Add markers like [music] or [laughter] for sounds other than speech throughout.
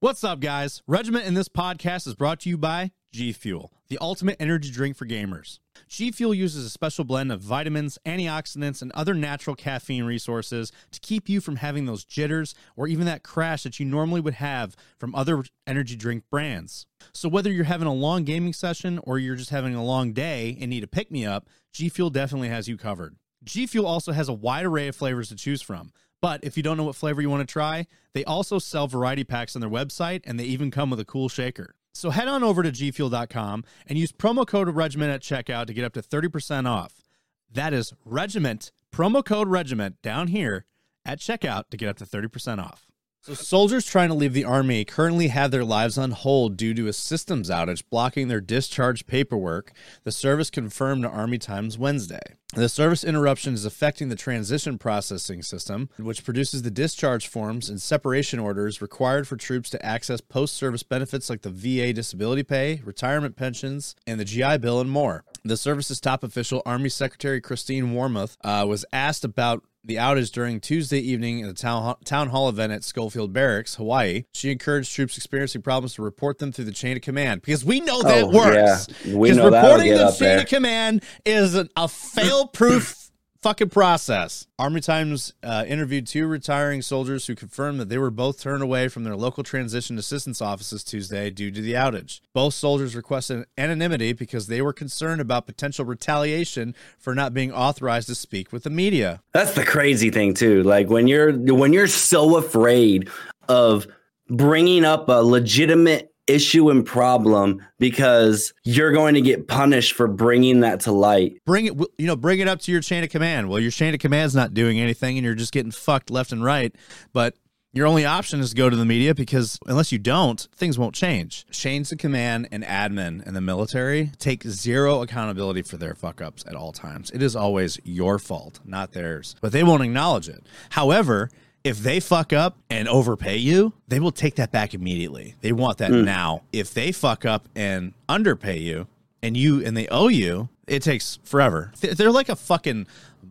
What's up, guys? Regiment in this podcast is brought to you by G Fuel, the ultimate energy drink for gamers. G Fuel uses a special blend of vitamins, antioxidants, and other natural caffeine resources to keep you from having those jitters or even that crash that you normally would have from other energy drink brands. So, whether you're having a long gaming session or you're just having a long day and need a pick me up, G Fuel definitely has you covered. G Fuel also has a wide array of flavors to choose from. But if you don't know what flavor you want to try, they also sell variety packs on their website and they even come with a cool shaker. So head on over to gfuel.com and use promo code regiment at checkout to get up to 30% off. That is regiment, promo code regiment down here at checkout to get up to 30% off. So soldiers trying to leave the army currently have their lives on hold due to a systems outage blocking their discharge paperwork. The service confirmed to Army Times Wednesday. The service interruption is affecting the transition processing system, which produces the discharge forms and separation orders required for troops to access post service benefits like the VA disability pay, retirement pensions, and the GI Bill, and more. The service's top official, Army Secretary Christine Wormuth, uh, was asked about the outage during Tuesday evening at the town, town hall event at Schofield Barracks, Hawaii. She encouraged troops experiencing problems to report them through the chain of command because we know that Oh, works. yeah. We Because know reporting the chain there. of command is an, a fail-proof fucking process. Army Times uh, interviewed two retiring soldiers who confirmed that they were both turned away from their local transition assistance offices Tuesday due to the outage. Both soldiers requested anonymity because they were concerned about potential retaliation for not being authorized to speak with the media. That's the crazy thing too. Like when you're when you're so afraid of bringing up a legitimate issue and problem because you're going to get punished for bringing that to light. bring it you know bring it up to your chain of command. Well your chain of command's not doing anything and you're just getting fucked left and right but your only option is to go to the media because unless you don't things won't change. Chains of command and admin in the military take zero accountability for their fuck ups at all times. It is always your fault not theirs but they won't acknowledge it. However if they fuck up and overpay you, they will take that back immediately. They want that mm. now. If they fuck up and underpay you and you and they owe you, it takes forever. They're like a fucking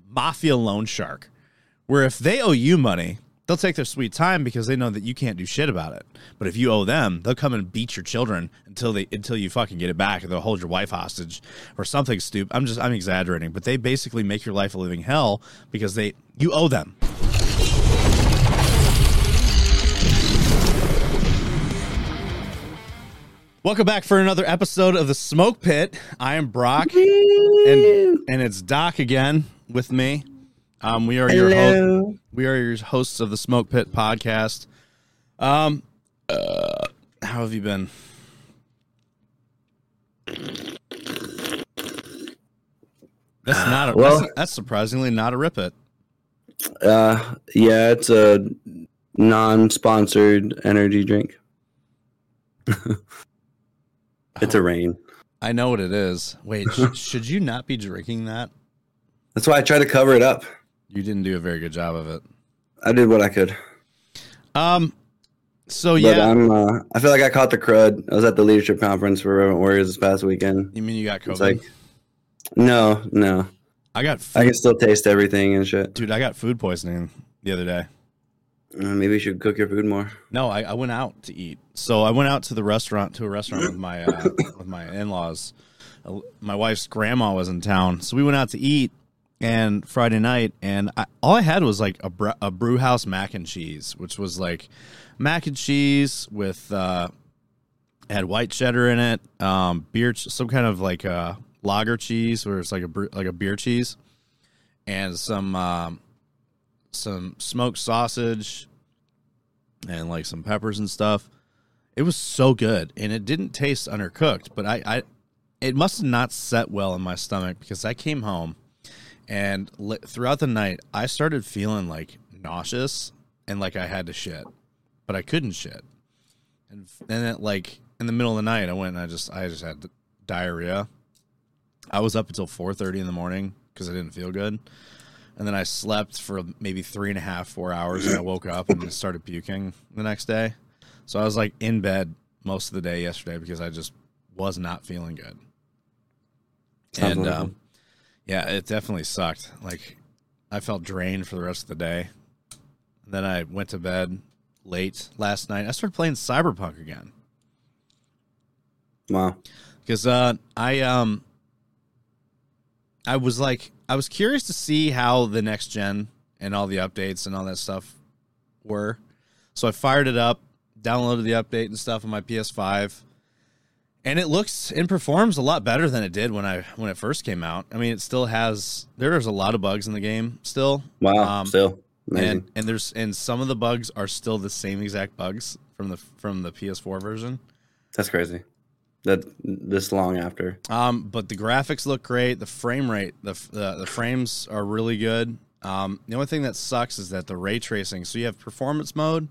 mafia loan shark where if they owe you money, they'll take their sweet time because they know that you can't do shit about it. But if you owe them, they'll come and beat your children until they until you fucking get it back, and they'll hold your wife hostage or something stupid. I'm just I'm exaggerating, but they basically make your life a living hell because they you owe them. Welcome back for another episode of the Smoke Pit. I am Brock, and and it's Doc again with me. Um, we are your host, we are your hosts of the Smoke Pit podcast. Um, uh, how have you been? That's not a, Well- that's, that's surprisingly not a rip it. Uh yeah, it's a non-sponsored energy drink. [laughs] it's a Reign. I know what it is. Wait, sh- [laughs] should you not be drinking that? That's why I try to cover it up. You didn't do a very good job of it. I did what I could. Um, so But yeah, I'm uh, I feel like I caught the crud. I was at the leadership conference for Reverend Warriors this past weekend. you mean you got COVID? It's like no, no. I got I can still taste everything and shit. dude. I got food poisoning the other day. Uh, maybe you should cook your food more. No, I, I went out to eat. So I went out to the restaurant to a restaurant with my uh, [laughs] with my in laws. My wife's grandma was in town, so we went out to eat. And Friday night, and I, all I had was like a br- a brew house mac and cheese, which was like mac and cheese with uh, had white cheddar in it, um, beer, ch- some kind of like uh, lager cheese, where it's like a bre- like a beer cheese, and some um, some smoked sausage, and like some peppers and stuff. It was so good, and it didn't taste undercooked, but I, I it must have not set well in my stomach because I came home and li- throughout the night I started feeling like nauseous and like I had to shit, but I couldn't shit. And then like in the middle of the night, I went and I just I just had diarrhea. I was up until four thirty in the morning because I didn't feel good, and then I slept for maybe three and a half, four hours, and I woke up and started puking the next day. So I was like in bed most of the day yesterday because I just was not feeling good. Sounds and um, yeah, it definitely sucked. Like I felt drained for the rest of the day. And then I went to bed late last night. I started playing Cyberpunk again Wow. because uh, I um I was like I was curious to see how the next gen and all the updates and all that stuff were. So I fired it up, downloaded the update and stuff on my PS5. And it looks and performs a lot better than it did when I when it first came out. I mean, it still has there's a lot of bugs in the game still. Wow. Um, Still amazing. and and there's and some of the bugs are still the same exact bugs from the from the PS4 version. That's crazy. That this long after. Um, but the graphics look great. The frame rate, the the, the frames are really good. Um, the only thing that sucks is that the ray tracing. So you have performance mode,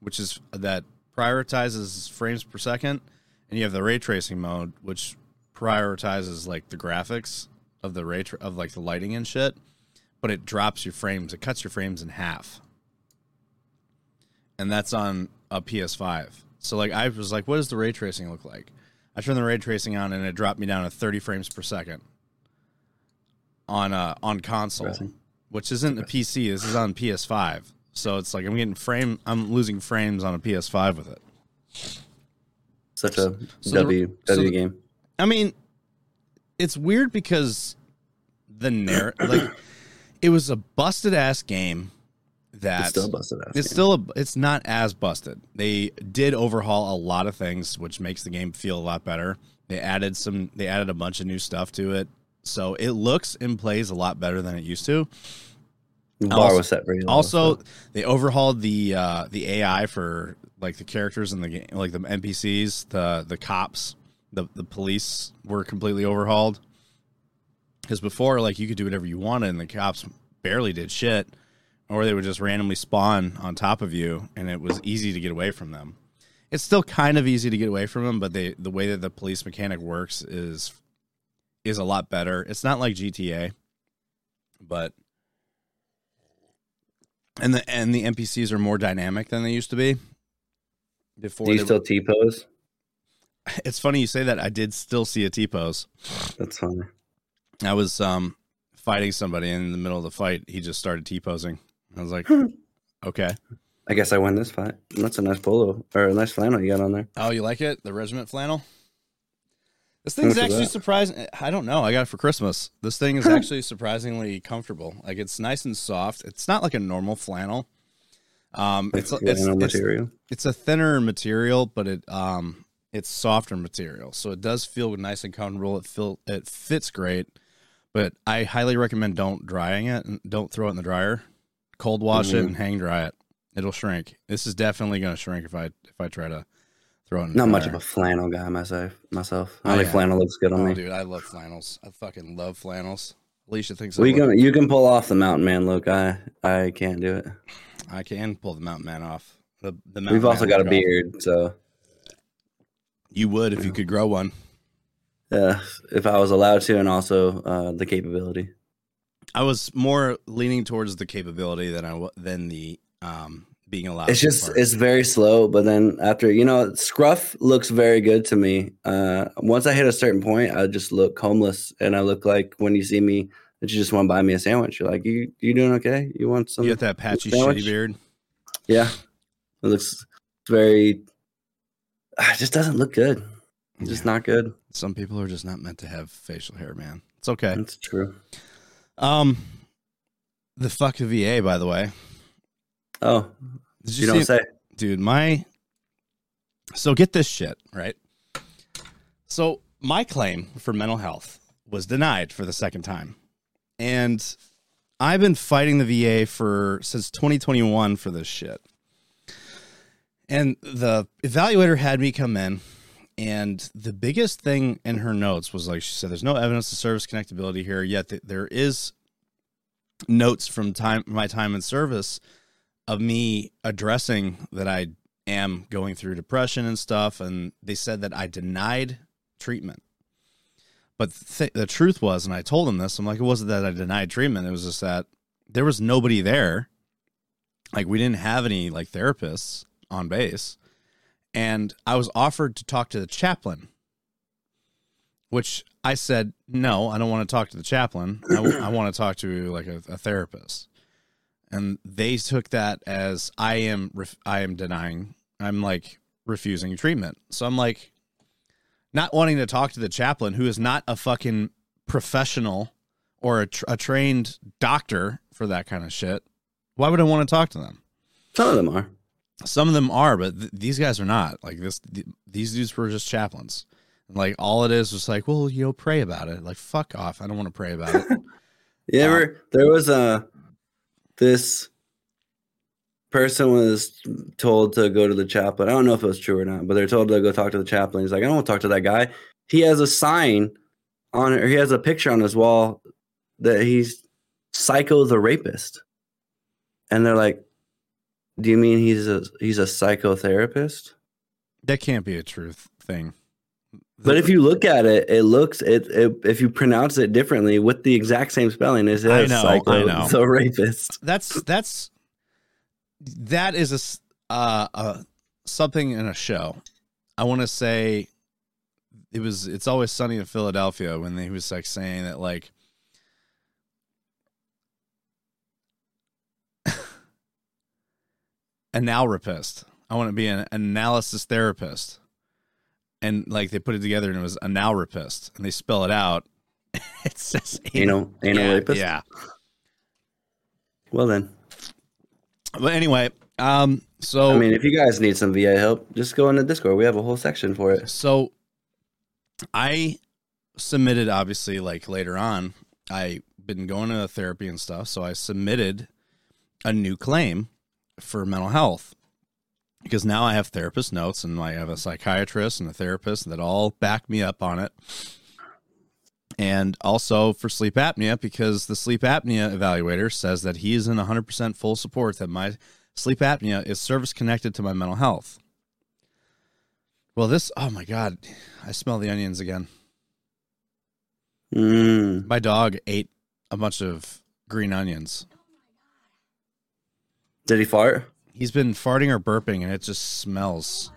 which is that prioritizes frames per second, and you have the ray tracing mode, which prioritizes like the graphics of the ray tra- of like the lighting and shit. But it drops your frames. It cuts your frames in half, and that's on a PS5. So like I was like, what does the ray tracing look like? I turned the ray tracing on and it dropped me down to 30 frames per second on uh on console, which isn't a PC. This is on PS5. So it's like I'm getting frame. I'm losing frames on a PS5 with it. Such a So the- W so W the- game. I mean, it's weird because the narr like it was a busted ass game that It's still busted. It's still a, it's not as busted. They did overhaul a lot of things, which makes the game feel a lot better. They added some. They added a bunch of new stuff to it, so it looks and plays a lot better than it used to. The bar also- was set low. Also, so- they overhauled the uh, the AI for like the characters in the game, like the NPCs, the the cops, the the police were completely overhauled. Because before, like you could do whatever you wanted, and the cops barely did shit, or they would just randomly spawn on top of you, and it was easy to get away from them. It's still kind of easy to get away from them, but they the way that the police mechanic works is is a lot better. It's not like GTA, but and the and the NPCs are more dynamic than they used to be. Before Do you still T pose? [laughs] it's funny you say that. I did still see a T pose. That's funny. I was um fighting somebody and in the middle of the fight. He just started T posing. I was like, [laughs] okay. I guess I win this fight. That's a nice polo or a nice flannel you got on there. Oh, you like it? The regiment flannel. This thing's is actually that? surprising. I don't know. I got it for Christmas. This thing is [laughs] actually surprisingly comfortable. Like it's nice and soft. It's not like a normal flannel. Um, it's Like it's, flannel it's material. it's a thinner material, but it um it's softer material, so it does feel nice and comfortable. It feel it fits great, but I highly recommend don't drying it and don't throw it in the dryer. Cold wash it Mhm. and hang dry it. It'll shrink. This is definitely going to shrink if I if I try to throw it. In the Not much of a flannel guy myself. Myself. I Oh, think yeah. flannel looks good on Oh, me. dude, I love flannels. I fucking love flannels. Alicia thinks Well, I, you can you can pull off the mountain man look. I I can't do it. I can pull the mountain man off. The, the mountain We've also got a look off. beard, so You would if you could grow one. yeah, if I was allowed to, and also uh, the capability. I was more leaning towards the capability than I than the um being allowed. It's just it's very slow, but then after you know, scruff looks very good to me. Uh, once I hit a certain point, I just look homeless, and I look like when you see me that you just want to buy me a sandwich. You're like, you you doing okay? You want some? you got that patchy sandwich? shitty beard. Yeah, it looks very. It just doesn't look good. It's just not good. Some people are just not meant to have facial hair, man. It's okay. That's true. Um, the fuck the VA, by the way. Oh, Did you, you, don't see, say. dude? My so get this shit right. So my claim for mental health was denied for the second time, and I've been fighting the VA for since 2021 for this shit. And the evaluator had me come in, and the biggest thing in her notes was like she said, "There's no evidence of service connectability here yet. Th- There is notes from time my time in service of me addressing that I am going through depression and stuff, and they said that I denied treatment. But th- the truth was, and I told them this, I'm like, it wasn't that I denied treatment. It was just that there was nobody there. Like we didn't have any like therapists on base, and I was offered to talk to the chaplain, which I said no, I don't want to talk to the chaplain. I, want to talk to like a, a therapist. and they took that as I am ref- I am denying. I'm like refusing treatment. So I'm like not wanting to talk to the chaplain who is not a fucking professional or a, tr- a trained doctor for that kind of shit. Why would I want to talk to them? Some of them are. Some of them are, but th- these guys are not. Like this, th- these dudes were just chaplains. And like all it is was like, well, you know, pray about it. Like fuck off. I don't want to pray about it. [laughs] You ever? Um, there was a this person was told to go to the chaplain. I don't know if it was true or not, but they're told to go talk to the chaplain. He's like, I don't want to talk to that guy. He has a sign on or he has a picture on his wall that he's psycho the rapist. And they're like, Do you mean he's a he's a psychotherapist? that can't be a truth thing. But if you look at it, it looks it, it if you pronounce it differently with the exact same spelling, it says I know, psycho I know. the rapist. that's that's that is a uh, uh something in a show. I want to say it was it's always sunny in Philadelphia when he was like saying that like analrapist. I want to be an analysis therapist. And like they put it together and it was analrapist and they spell it out. [laughs] it says Anal anal yeah, rapist. Yeah. Well then, But anyway, um, so I mean, if you guys need some VA help, just go in the Discord. We have a whole section for it. so I submitted obviously like later on. I been going to therapy and stuff, so I submitted a new claim for mental health because now I have therapist notes and I have a psychiatrist and a therapist that all back me up on it. And also for sleep apnea because the sleep apnea evaluator says that he is in 100% full support that my sleep apnea is service connected to my mental health. Well, this, oh my God, I smell the onions again. Mm. My dog ate a bunch of green onions. Did he fart? He's been farting or burping and it just smells.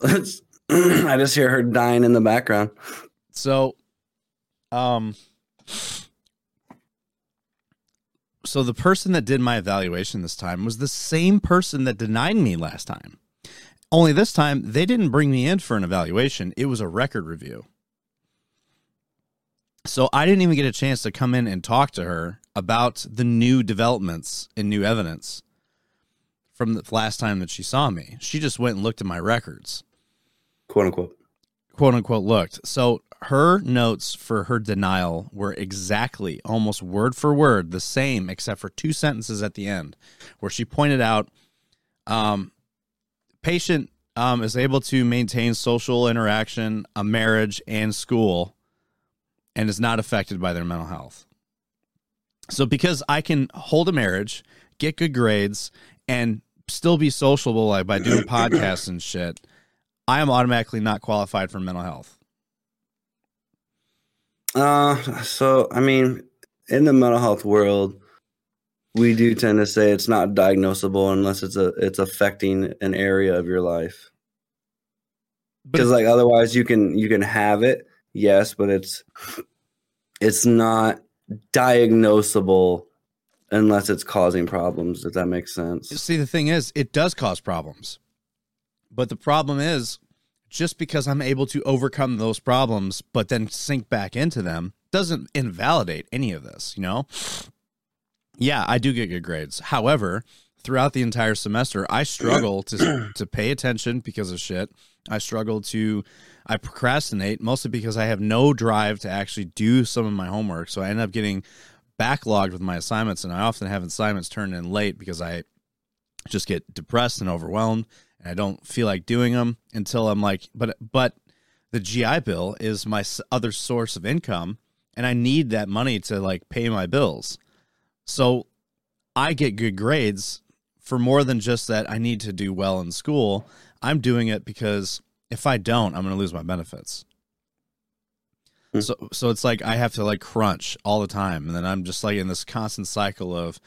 [laughs] I just hear her dying in the background. So, um, so the person that did my evaluation this time was the same person that denied me last time. Only this time they didn't bring me in for an evaluation. It was a record review. So I didn't even get a chance to come in and talk to her about the new developments and new evidence from the last time that she saw me. She just went and looked at my records quote unquote. quote unquote looked. So her notes for her denial were exactly almost word for word the same, except for two sentences at the end, where she pointed out um, patient um, is able to maintain social interaction, a marriage, and school, and is not affected by their mental health. So because I can hold a marriage, get good grades, and still be sociable like by doing podcasts and shit, I am automatically not qualified for mental health. Uh, so I mean, in the mental health world, we do tend to say it's not diagnosable unless it's a it's affecting an area of your life. Because like otherwise, you can you can have it, yes, but it's it's not diagnosable unless it's causing problems. If that makes sense. see, the thing is, it does cause problems. But the problem is, just because I'm able to overcome those problems, but then sink back into them, doesn't invalidate any of this, you know? Yeah, I do get good grades. However, throughout the entire semester, I struggle to [clears throat] to pay attention because of shit. I struggle to I procrastinate mostly because I have no drive to actually do some of my homework. So I end up getting backlogged with my assignments and I often have assignments turned in late because I just get depressed and overwhelmed and I don't feel like doing them until I'm like but but the GI bill is my other source of income and I need that money to like pay my bills. So I get good grades for more than just that I need to do well in school. I'm doing it because if I don't, I'm going to lose my benefits. Hmm. So so it's like I have to like crunch all the time and then I'm just like in this constant cycle of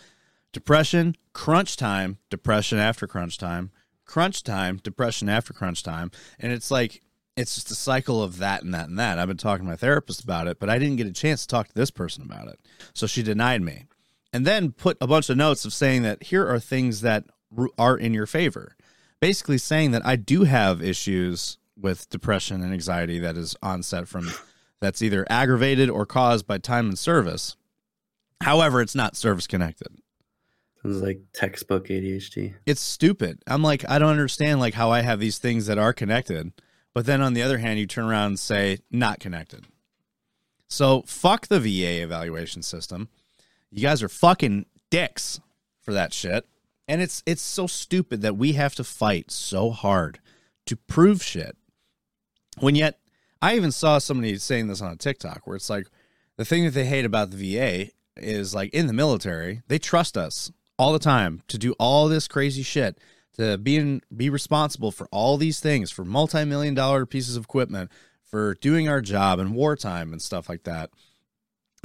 depression, crunch time, depression after crunch time, crunch time, depression after crunch time, and it's like it's just a cycle of that and that and that. I've been talking to my therapist about it, but I didn't get a chance to talk to this person about it. So she denied me. And then put a bunch of notes of saying that here are things that are in your favor. Basically saying that I do have issues with depression and anxiety that is onset from that's either aggravated or caused by time and service. However, it's not service connected. Sounds like textbook ADHD. It's stupid. I'm like, I don't understand like how I have these things that are connected, but then on the other hand, you turn around and say not connected. So fuck the VA evaluation system. You guys are fucking dicks for that shit. And it's it's so stupid that we have to fight so hard to prove shit. When yet I even saw somebody saying this on a TikTok where it's like the thing that they hate about the VA is like in the military, they trust us all the time to do all this crazy shit, to be in, be responsible for all these things, for multi-million dollar pieces of equipment, for doing our job in wartime and stuff like that.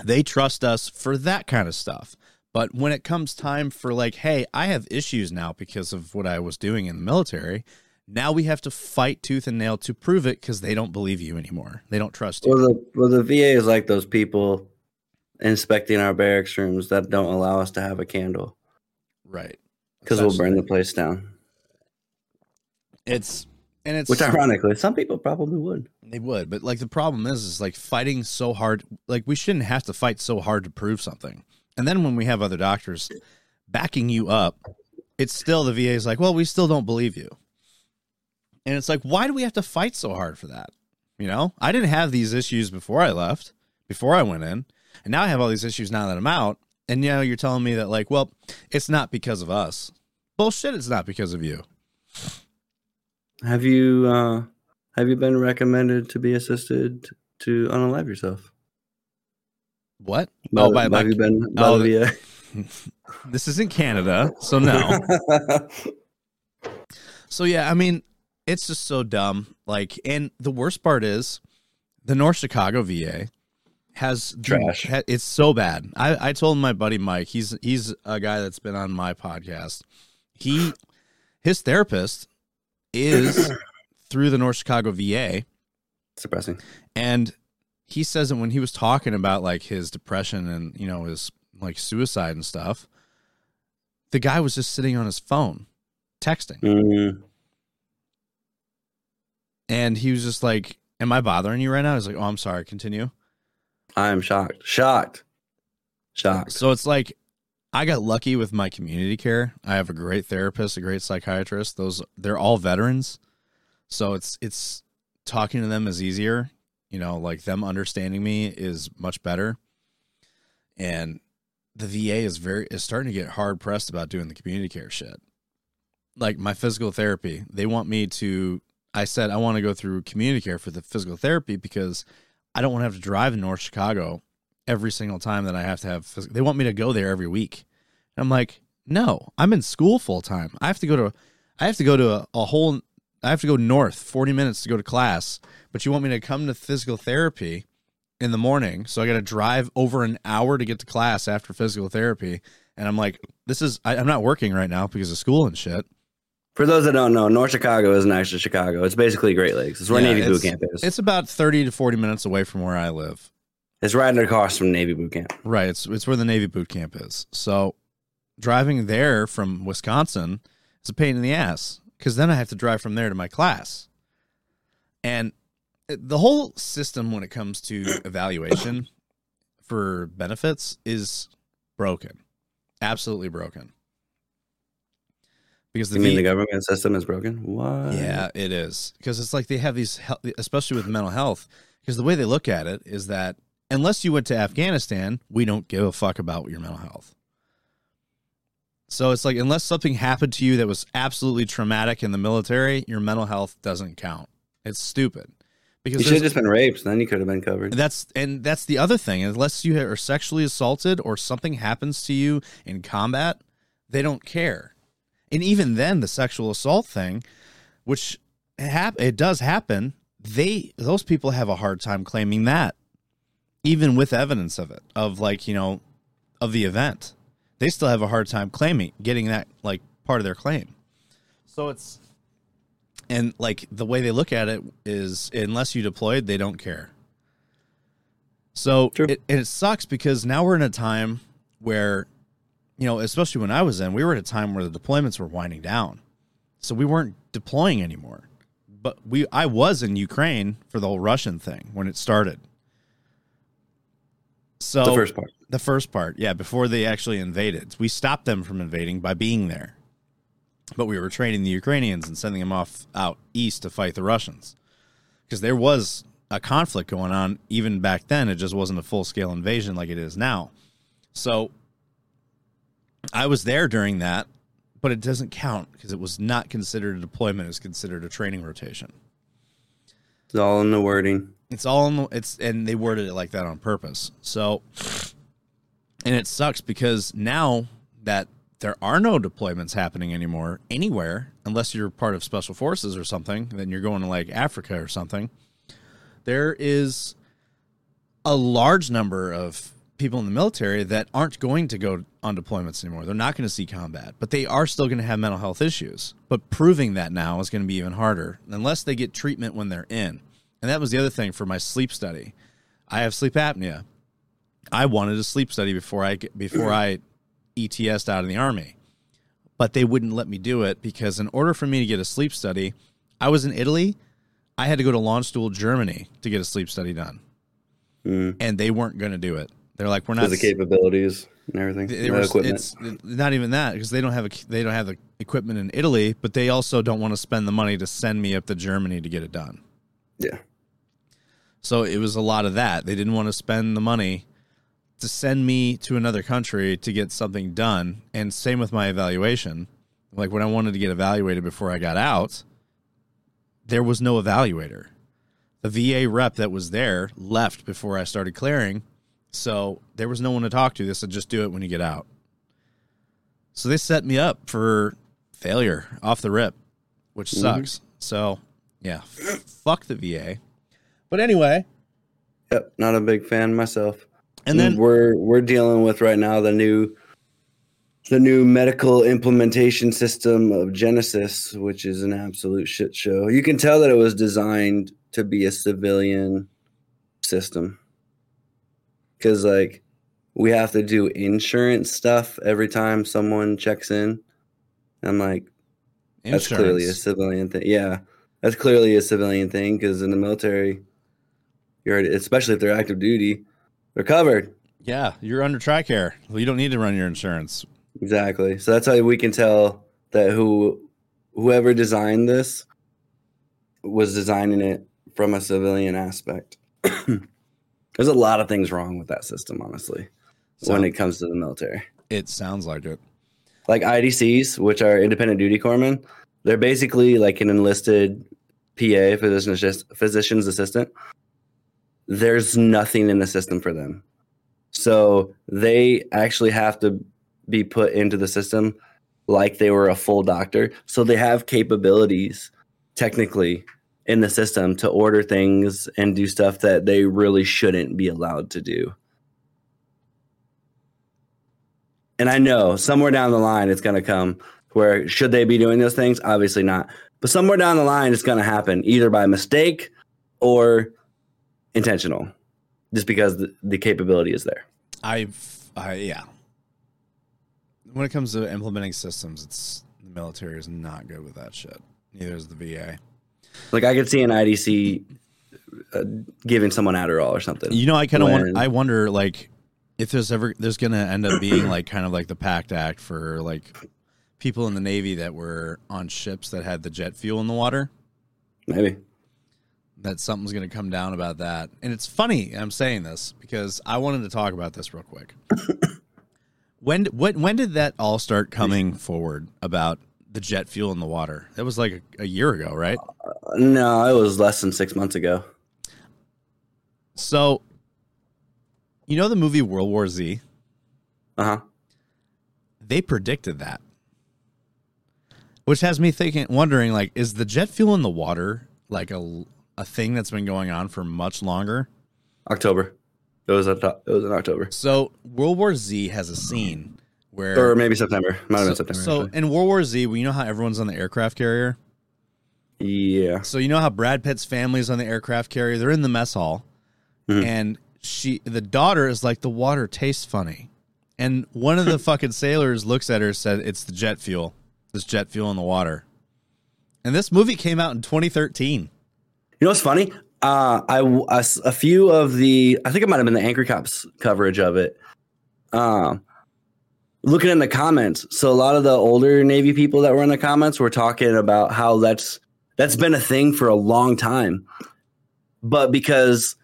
They trust us for that kind of stuff. But when it comes time for like, hey, I have issues now because of what I was doing in the military, now we have to fight tooth and nail to prove it because they don't believe you anymore. They don't trust you. Well, the well, the VA is like those people inspecting our barracks rooms that don't allow us to have a candle Right. because we'll burn the place down. It's and it's Which, ironically, some people probably would. They would, but like the problem is, is like fighting so hard. Like we shouldn't have to fight so hard to prove something. And then when we have other doctors backing you up, it's still the VA is like, well, we still don't believe you. And it's like, why do we have to fight so hard for that? You know, I didn't have these issues before I left, before I went in, and now I have all these issues now that I'm out. And you know, you're telling me that like, well, it's not because of us. Bullshit. It's not because of you. Have you uh, have you been recommended to be assisted to unalive yourself? What? By oh, by, by, have you been by oh, the [laughs] this isn't Canada, so no. [laughs] So yeah, I mean, it's just so dumb. Like, and the worst part is, the North Chicago VA has Trash. ha- it's so bad. I I told my buddy Mike. He's he's a guy that's been on my podcast. He his therapist is [clears throat] through the North Chicago VA, Suppressing. and he says that when he was talking about like his depression and you know his like suicide and stuff, the guy was just sitting on his phone texting. Mm, And he was just like, Am I bothering you right now? He's like, Oh, I'm sorry. Continue. I am shocked. Shocked. Shocked. So it's like, I got lucky with my community care. I have a great therapist, a great psychiatrist. Those they're all veterans. So it's it's talking to them is easier. You know, like them understanding me is much better. And the VA is very is starting to get hard pressed about doing the community care shit. Like my physical therapy, they want me to I said I want to go through community care for the physical therapy because I don't want to have to drive in North Chicago every single time that I have to have. They want me to go there every week. And I'm like, no, I'm in school full time. I have to go to, I have to go to a, a whole, I have to go north 40 minutes to go to class. But you want me to come to physical therapy in the morning, so I got to drive over an hour to get to class after physical therapy. And I'm like, this is, I, I'm not working right now because of school and shit. For those that don't know, North Chicago isn't actually Chicago. It's basically Great Lakes. It's where Yeah, Navy Boot Camp is. It's about 30 to 40 minutes away from where I live. It's right across from Navy Boot Camp. Right. It's it's where the Navy boot camp is. So driving there from Wisconsin is a pain in the ass because then I have to drive from there to my class. And uh, the whole system when it comes to [coughs] evaluation for benefits is broken. Absolutely broken. Because the You mean V- the government system is broken? What? yeah, it is because it's like they have these, especially with mental health. Because the way they look at it is that unless you went to Afghanistan, we don't give a fuck about your mental health. So it's like unless something happened to you that was absolutely traumatic in the military, your mental health doesn't count. It's stupid because You should have just been raped. Then you could have been covered. that's and that's the other thing. Unless you are sexually assaulted or something happens to you in combat, they don't care. And even then, the sexual assault thing, which hap- it does happen, they those people have a hard time claiming that, even with evidence of it, of like you know, of the event, they still have a hard time claiming getting that like part of their claim. So it's and like the way they look at it is unless you deployed they don't care so it, and it sucks because now we're in a time where you know, especially when I was in, we were at a time where the deployments were winding down. So we weren't deploying anymore. But we I was in Ukraine for the whole Russian thing when it started. So the first part. The first part, yeah, before they actually invaded. We stopped them from invading by being there. But we were training the Ukrainians and sending them off out east to fight the Russians. Because there was a conflict going on even back then. It just wasn't a full scale invasion like it is now. So I was there during that, but it doesn't count because it was not considered a deployment. It was considered a training rotation. It's all in the wording. It's all in the, it's and they worded it like that on purpose. So and it sucks because now that there are no deployments happening anymore anywhere unless you're part of special forces or something, then you're going to like Africa or something. There is a large number of people in the military that aren't going to go on deployments anymore. They're not going to see combat, but they are still going to have mental health issues. But proving that now is going to be even harder unless they get treatment when they're in. And that was the other thing for my sleep study. I have sleep apnea. I wanted a sleep study before I before I ETSed out in the army, but they wouldn't let me do it because in order for me to get a sleep study, I was in Italy. I had to go to Landstuhl, Germany, to get a sleep study done, Mm. and they weren't going to do it. They're like, we're not the capabilities and everything. they the were, equipment. it's not even that because they don't have a, they don't have the equipment in Italy, but they also don't want to spend the money to send me up to Germany to get it done. yeah. So it was a lot of that. They didn't want to spend the money to send me to another country to get something done. And same with my evaluation. Like when I wanted to get evaluated before I got out, there was no evaluator. The VA rep that was there left before I started clearing. So there was no one to talk to. They said, just do it when you get out. So they set me up for failure off the rip, which mm-hmm. sucks. So yeah, fuck the VA. But anyway, Yep. Not a big fan myself. and then we're we're dealing with right now the new the new medical implementation system of Genesis, which is an absolute shit show. You can tell that it was designed to be a civilian system. Cause like we have to do insurance stuff every time someone checks in. I'm like, that's clearly a civilian thing. Yeah. That's clearly a civilian thing because in the military, you're especially if they're active duty, they're covered. Yeah, you're under TRICARE. Well, you don't need to run your insurance. Exactly. So that's how we can tell that who whoever designed this was designing it from a civilian aspect. [clears throat] There's a lot of things wrong with that system, honestly, So when it comes to the military. it sounds like it. Like IDCs, which are independent duty corpsmen, they're basically like an enlisted PA, physician assist- physician's assistant. There's nothing in the system for them. So they actually have to be put into the system like they were a full doctor. So they have capabilities technically in the system to order things and do stuff that they really shouldn't be allowed to do. And I know somewhere down the line it's going to come where should they be doing those things? Obviously not. But somewhere down the line it's going to happen either by mistake or intentional just because the, the capability is there. I've, I yeah. When it comes to implementing systems, it's the military is not good with that shit. Neither is the VA. Like I could see an IDC uh, giving someone Adderall or something. You know, I kind of wonder. I wonder, like, if there's ever there's gonna end up being like kind of like the Pact Act for like people in the Navy that were on ships that had the jet fuel in the water. Maybe. That something's going to come down about that. And it's funny I'm saying this because I wanted to talk about this real quick. [coughs] when when when did that all start coming forward about the jet fuel in the water? That was like a, a year ago, right? Uh, no, it was less than six months ago. So you know the movie World War Z? Uh huh. They predicted that. Which has me thinking wondering like is the jet fuel in the water like a a thing that's been going on for much longer? October. It was a, it was in October So World War Z has a scene where or maybe September. Might have been September. so actually. in World War Z, you know how everyone's on the aircraft carrier. yeah. So you know how Brad Pitt's family's on the aircraft carrier. They're in the mess hall, Mhm. and she, the daughter, is like, the water tastes funny, And one of the [laughs] fucking sailors looks at her and said, It's the jet fuel. This jet fuel in the water. And this movie came out in 2013. You know what's funny? Uh, I a, a few of the I think it might have been the Anchor Cops coverage of it. Um, looking in the comments, so a lot of the older Navy people that were in the comments were talking about how that's that's been a thing for a long time, but because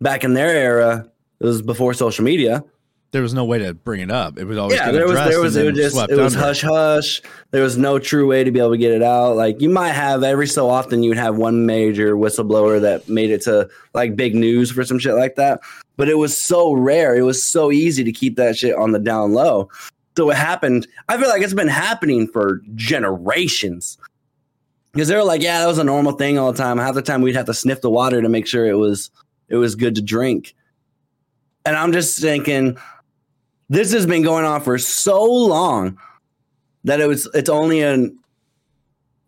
back in their era, it was before social media. There was no way to bring it up. It was always Yeah, there was there was it was just it was under. hush hush. There was no true way to be able to get it out. Like you might have every so often you'd have one major whistleblower that made it to like big news for some shit like that. But it was so rare. It was so easy to keep that shit on the down low. So it happened. I feel like it's been happening for generations. Because they were like, yeah, that was a normal thing all the time. Half the time we'd have to sniff the water to make sure it was it was good to drink. And I'm just thinking, this has been going on for so long that it was it's only an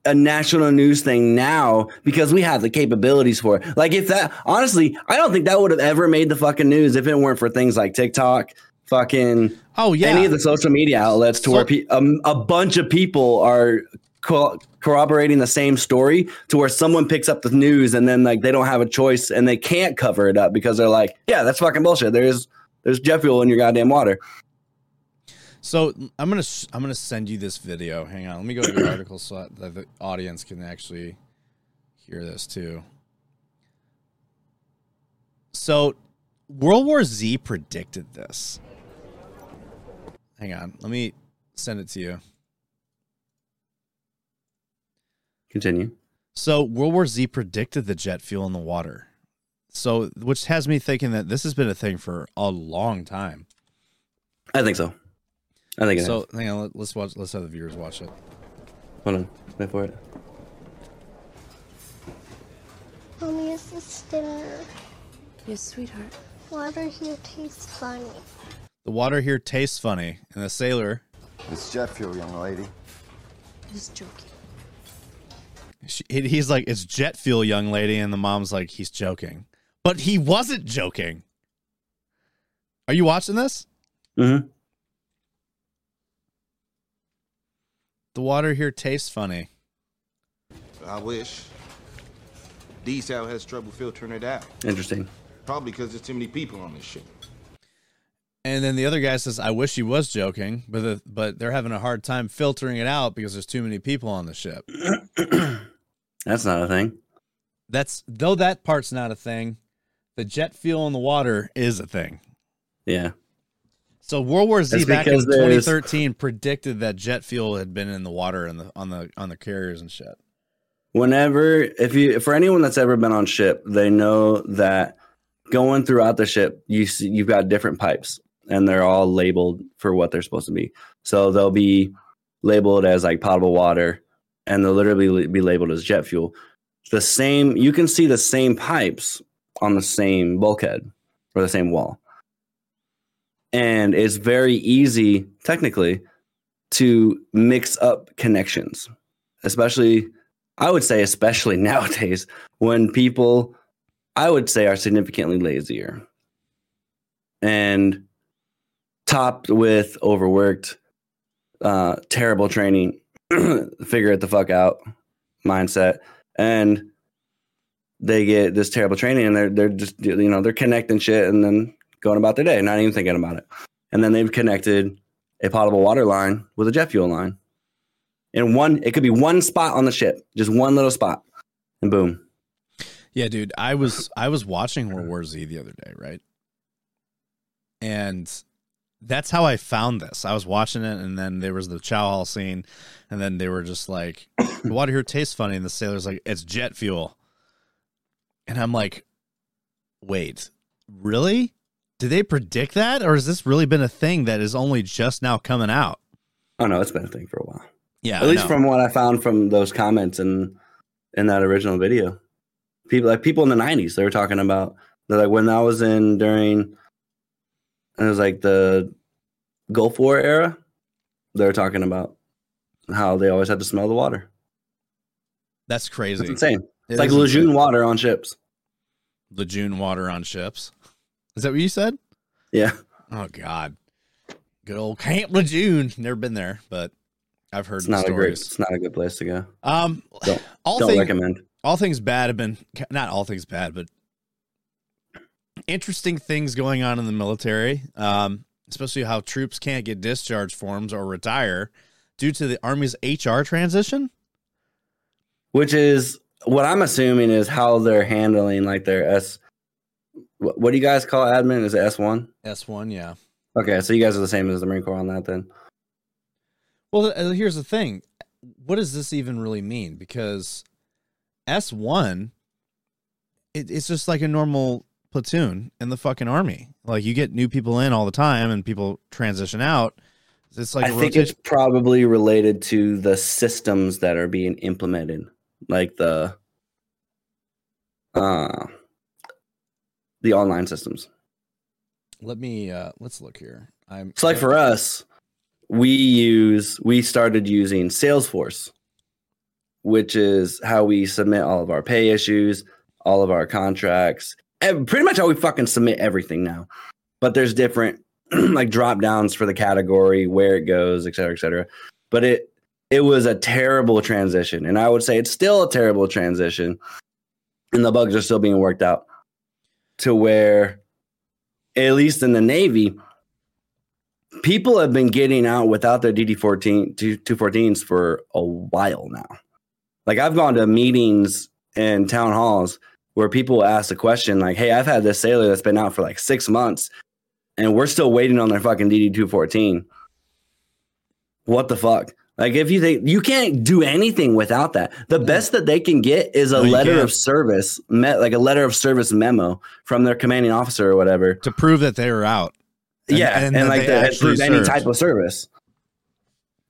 a national news thing now because we have the capabilities for it. Like if that honestly, I don't think that would have ever made the fucking news if it weren't for things like TikTok, fucking Oh yeah. any of the social media outlets to So- where pe- um, a bunch of people are co- corroborating the same story to where someone picks up the news and then like they don't have a choice and they can't cover it up because they're like, yeah, that's fucking bullshit. There's there's jet fuel in your goddamn water. So I'm gonna I'm gonna send you this video. Hang on, let me go to the article so that the audience can actually hear this too. So World War Z predicted this. Hang on, let me send it to you. Continue. So World War Z predicted the jet fuel in the water. So which has me thinking that this has been a thing for a long time. I think so. I think it So is. hang on, let- let's watch. Let's have the viewers watch it. Hold on. Wait for it. Mommy, is this dinner? Yes, sweetheart. Water here tastes funny. The water here tastes funny, and the sailor It's jet fuel, young lady. He's joking. She, he's like, it's jet fuel, young lady. And the mom's like, he's joking. But he wasn't joking. Are you watching this? Mm-hmm. The water here tastes funny. I wish. D-Sal has trouble filtering it out. Interesting. Probably because there's too many people on this ship. And then the other guy says, I wish he was joking, but, the, but they're having a hard time filtering it out because there's too many people on the ship. [clears throat] That's not a thing. That's, though that part's not a thing, the jet fuel in the water is a thing. Yeah. So World War Z That's back in because there's- 2013 predicted that jet fuel had been in the water and the on the on the carriers and shit. Whenever, if you, for anyone that's ever been on ship, they know that going throughout the ship, you see, you've got different pipes, and they're all labeled for what they're supposed to be. So they'll be labeled as like potable water, and they'll literally be labeled as jet fuel. The same, you can see the same pipes on the same bulkhead or the same wall, and it's very easy, technically, to mix up connections, especially I would say, especially [laughs] nowadays, when people, I would say, are significantly lazier and topped with overworked, uh, terrible training, [clears throat] figure it the fuck out mindset, and they get this terrible training, and they're they're just you know they're connecting shit and then going about their day, not even thinking about it, and then they've connected a potable water line with a jet fuel line in one it could be one spot on the ship just one little spot and boom Yeah, dude, I was I was watching World War Z the other day, right? And that's how I found this. I was watching it, and then there was the chow hall scene, and then they were just like, "The water here tastes funny," and the sailor's like, "It's jet fuel," and I'm like, "Wait, really? Did they predict that, or has this really been a thing that is only just now coming out?" oh no it's been a thing for a while Yeah, at I least know. from what i found from those comments and in that original video people like people in the 90s they were talking about they're like when i was in during it was like the gulf war era they were talking about how they always had to smell the water that's crazy. it's insane It it's like is insane. lejeune water on ships Lejeune water on ships. Is that what you said? yeah Oh God. Good old Camp Lejeune. Never been there, but I've heard It's the not a great. stories. It's not a good place to go. Um, Don't- [sighs] all Don't things recommend. all things bad have been not all things bad, but interesting things going on in the military. Um, especially how troops can't get discharge forms or retire due to the Army's HR transition. Which is what I'm assuming is how they're handling like their S. What, do you guys call admin? Is it S one? S one, yeah. Okay, so you guys are the same as the Marine Corps on that then. Well, uh, here's the thing. What does this even really mean? Because S1, it, it's just like a normal platoon in the fucking army. Like you get new people in all the time and people transition out. It's like I think rotation. it's probably related to the systems that are being implemented, like the uh the online systems. Let me uh let's look here. I'm So like for us, we use we started using Salesforce, which is how we submit all of our pay issues, all of our contracts, and pretty much how we fucking submit everything now. But there's different [clears throat] like drop downs for the category, where it goes, et cetera, et cetera. But it it was a terrible transition. And I would say it's still a terrible transition. And the bugs are still being worked out to where at least in the Navy, people have been getting out without their DD 14 214s for a while now. Like I've gone to meetings and town halls where people ask the question like, "Hey, I've had this sailor that's been out for like 6 months and we're still waiting on their fucking DD 214." What the fuck? Like if you think you can't do anything without that. The hmm. best that they can get is a No, letter of service, met like a letter of service memo from their commanding officer or whatever to prove that they were out. And- yeah, and and, that like actually approve any type of service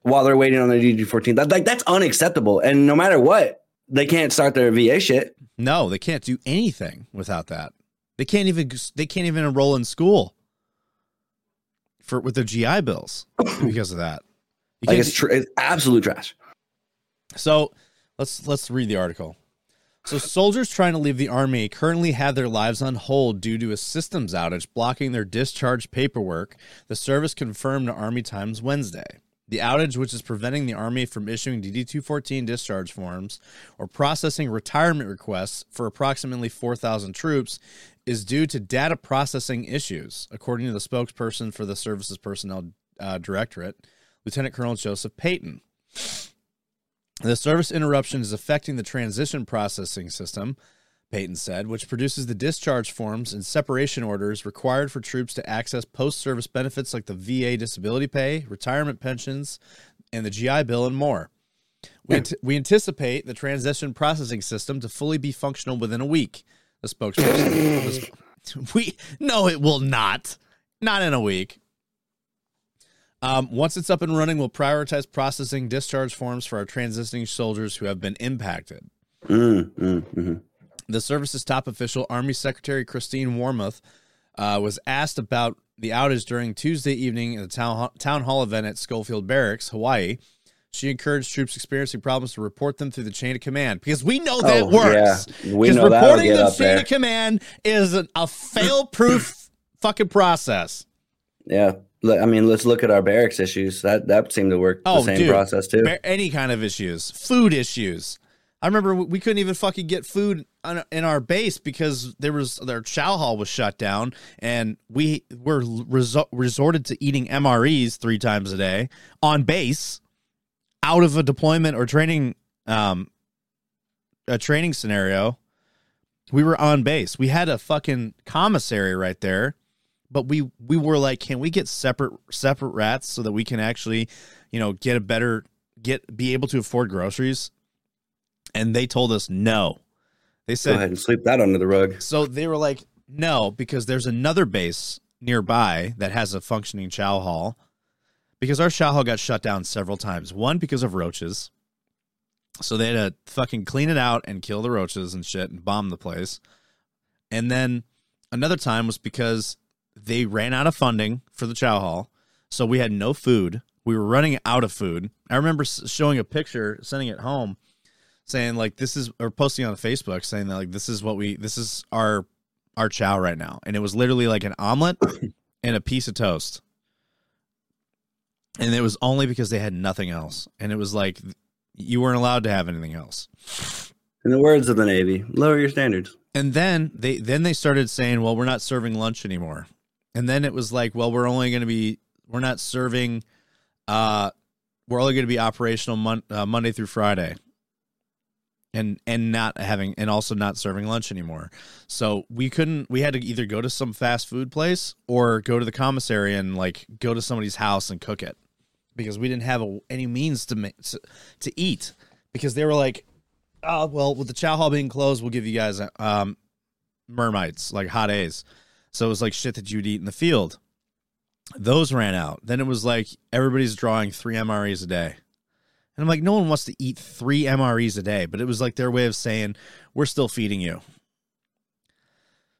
while they're waiting on their DD fourteen. That like that's unacceptable. And no matter what, they can't start their VA shit. No, they can't do anything without that. They can't even they can't even enroll in school for with their GI bills because of that. Like it's, tr- it's absolute trash. So let's let's read the article. So soldiers trying to leave the army currently have their lives on hold due to a systems outage blocking their discharge paperwork. The service confirmed to Army Times Wednesday. The outage, which is preventing the Army from issuing DD 214 discharge forms or processing retirement requests for approximately 4,000 troops, is due to data processing issues, according to the spokesperson for the Services Personnel uh, Directorate, Lieutenant Colonel Joseph Payton. The service interruption is affecting the transition processing system, Payton said, which produces the discharge forms and separation orders required for troops to access post service benefits like the VA disability pay, retirement pensions, and the GI Bill, and more. We, we anticipate the transition processing system to fully be functional within a week. The spokesperson. [laughs] we no, it will not. Not in a week. Um, once it's up and running, we'll prioritize processing discharge forms for our transitioning soldiers who have been impacted. Mm, mm, mhm. The service's top official, Army Secretary Christine Wormuth, uh, was asked about the outage during Tuesday evening at the town, town hall event at Schofield Barracks, Hawaii. She encouraged troops experiencing problems to report them through the chain of command because we know that Oh, works. yeah. We Because know reporting the chain there. of command is an, a fail-proof [coughs] fucking process. Yeah. I mean, let's look at our barracks issues. That that seemed to work Oh, the same dude. process too. Ba- any kind of issues, food issues. I remember we- we couldn't even fucking get food on, in our base because there was their chow hall was shut down, and we were resor- resorted to eating MREs three times a day on base, out of a deployment or training, um, a training scenario. We were on base. We had a fucking commissary right there, but we we were like, can we get separate separate rats so that we can actually, you know, get a better get be able to afford groceries? And they told us no. They said Go ahead and sweep that under the rug. so they were like, no, because there's another base nearby that has a functioning chow hall. Because our chow hall got shut down several times. One because of roaches. So they had to fucking clean it out and kill the roaches and shit and bomb the place. And then another time was because they ran out of funding for the chow hall. So we had no food. We were running out of food. I remember showing a picture, sending it home, saying like this is or posting on Facebook saying that like this is what we this is our our chow right now. And it was literally like an omelet [coughs] and a piece of toast. and it was only because they had nothing else, and it was like you weren't allowed to have anything else. In the words of the Navy, lower your standards. And then they then they started saying, "Well, we're not serving lunch anymore." And then it was like, "Well, we're only going to be we're not serving uh we're only going to be operational mon- uh, Monday through Friday." And and not having and also not serving lunch anymore. So we couldn't we had to either go to some fast food place or go to the commissary and like go to somebody's house and cook it because we didn't have a, any means to make to, to eat because they were like oh well with the chow hall being closed we'll give you guys um mermites like hot A's. So it was like shit that you'd eat in the field. Those ran out. Then it was like everybody's drawing three MREs a day. And I'm like, no one wants to eat three MREs a day, but it was like their way of saying, we're still feeding you.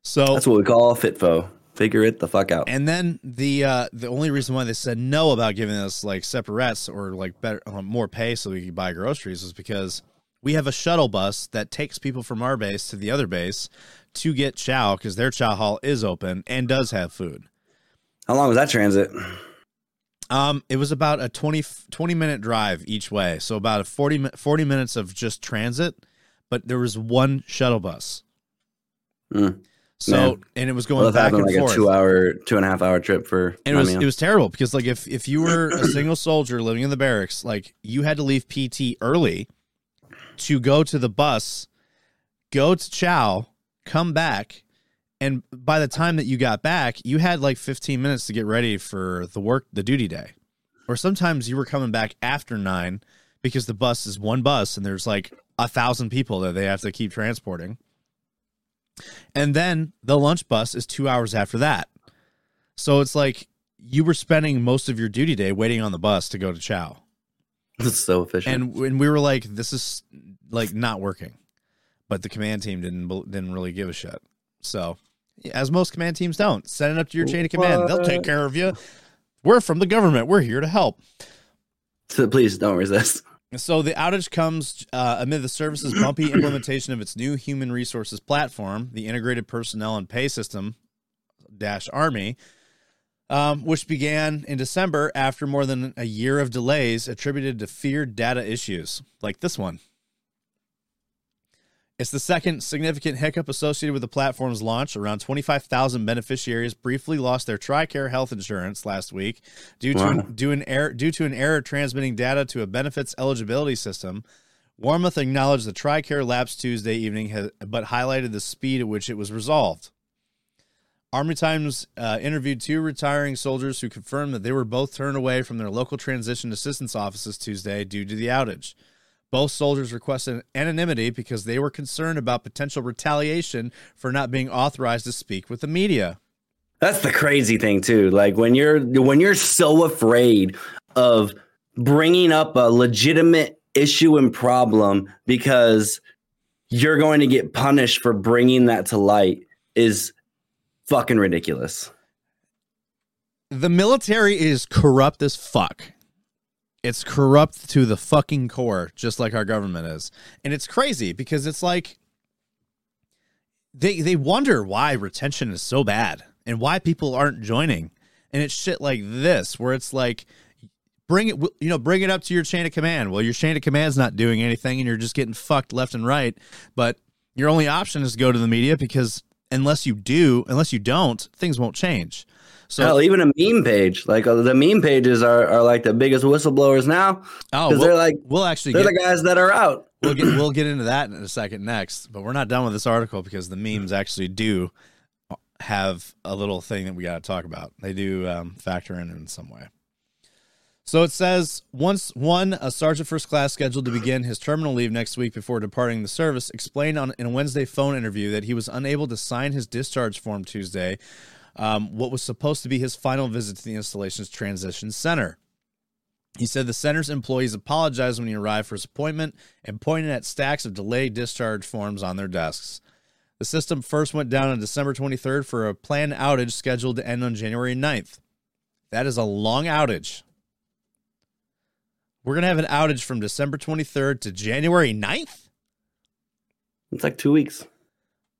So That's what we call a fitfo. Figure it the fuck out. and then the uh the only reason why they said no about giving us like separates or like better um, more pay so we could buy groceries was because we have a shuttle bus that takes people from our base to the other base to get chow because their chow hall is open and does have food. How long was that transit? Um, it was about a 20, 20 minute drive each way, so about a 40, 40 minutes of just transit, but there was one shuttle bus. Mm. So Man. and it was going that back and like forth. a two hour, two and a half hour trip for. and it was Lamia. it was terrible because like if if you were a single soldier living in the barracks, like you had to leave PT early to go to the bus, go to Chow, come back, and by the time that you got back, you had like 15 minutes to get ready for the work the duty day. Or sometimes you were coming back after 9 because the bus is one bus and there's like a thousand people that they have to keep transporting. And then the lunch bus is 2 hours after that. So it's like you were spending most of your duty day waiting on the bus to go to Chow. It's [laughs] so efficient. And when we were like, this is like not working, but the command team didn't didn't really give a shit. So, as most command teams don't, send it up to your chain of command. They'll take care of you. We're from the government. We're here to help. so please don't resist. So the outage comes uh, amid the service's bumpy [clears throat] implementation of its new human resources platform, the Integrated Personnel and Pay System dash Army, um, which began in December after more than a year of delays attributed to feared data issues, like this one. It's the second significant hiccup associated with the platform's launch. Around 25,000 beneficiaries briefly lost their TRICARE health insurance last week due to, Wow. due, an error, due to an error transmitting data to a benefits eligibility system. Wormuth acknowledged the TRICARE lapse Tuesday evening, but highlighted the speed at which it was resolved. Army Times uh, interviewed two retiring soldiers who confirmed that they were both turned away from their local transition assistance offices Tuesday due to the outage. Both soldiers requested anonymity because they were concerned about potential retaliation for not being authorized to speak with the media. That's the crazy thing too. Like when you're when you're so afraid of bringing up a legitimate issue and problem because you're going to get punished for bringing that to light is fucking ridiculous. The military is corrupt as fuck. It's corrupt to the fucking core, just like our government is. And it's crazy because it's like they they wonder why retention is so bad and why people aren't joining. And it's shit like this where it's like bring it you know bring it up to your chain of command. Well, your chain of command's not doing anything and you're just getting fucked left and right, but your only option is to go to the media because unless you do, unless you don't, things won't change. So Hell, even a meme page, like uh, the meme pages are, are like the biggest whistleblowers now Oh, we'll, they're like we'll actually they're get, the guys that are out. we'll get [clears throat] we'll get into that in a second next, but we're not done with this article because the memes actually do have a little thing that we got to talk about. They do um, factor in in some way. So it says once one a sergeant first class scheduled to begin his terminal leave next week before departing the service explained on in a Wednesday phone interview that he was unable to sign his discharge form Tuesday. Um, what was supposed to be his final visit to the installation's transition center. He said the center's employees apologized when he arrived for his appointment and pointed at stacks of delayed discharge forms on their desks. The system first went down on December 23rd for a planned outage scheduled to end on January 9th. That is a long outage. We're going to have an outage from December 23rd to January 9th? It's like two weeks.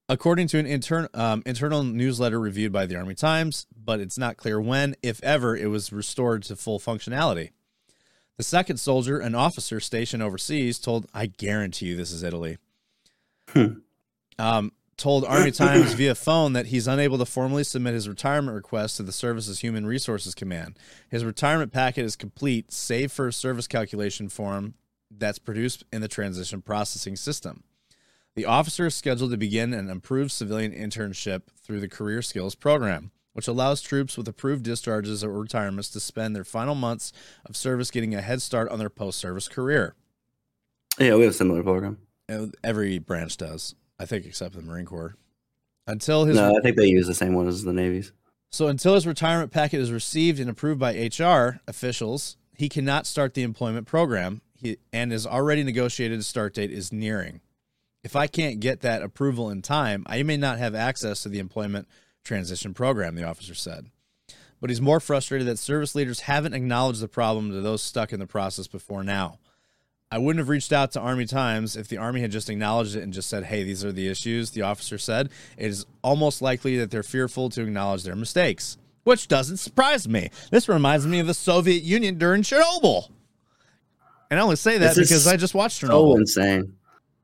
according to an intern, um, internal newsletter reviewed by the Army Times, but it's not clear when, if ever, it was restored to full functionality. The second soldier, an officer stationed overseas, told, I guarantee you this is Italy, um, told Army [coughs] Times via phone that he's unable to formally submit his retirement request to the service's Human Resources Command. His retirement packet is complete, save for a service calculation form that's produced in the transition processing system. The officer is scheduled to begin an improved civilian internship through the Career Skills Program, which allows troops with approved discharges or retirements to spend their final months of service getting a head start on their post service career. Yeah, we have a similar program. Every branch does, I think, except the Marine Corps. Until his No, I think they use the same one as the Navy's. so until his retirement packet is received and approved by HR officials, he cannot start the employment program. He, and his already negotiated start date is nearing. If I can't get that approval in time, I may not have access to the employment transition program, the officer said. But he's more frustrated that service leaders haven't acknowledged the problem to those stuck in the process before now. I wouldn't have reached out to Army Times if the Army had just acknowledged it and just said, hey, these are the issues, the officer said. It is almost likely that they're fearful to acknowledge their mistakes, which doesn't surprise me. This reminds me of the Soviet Union during Chernobyl. And I only say that This because I just watched So Chernobyl. insane.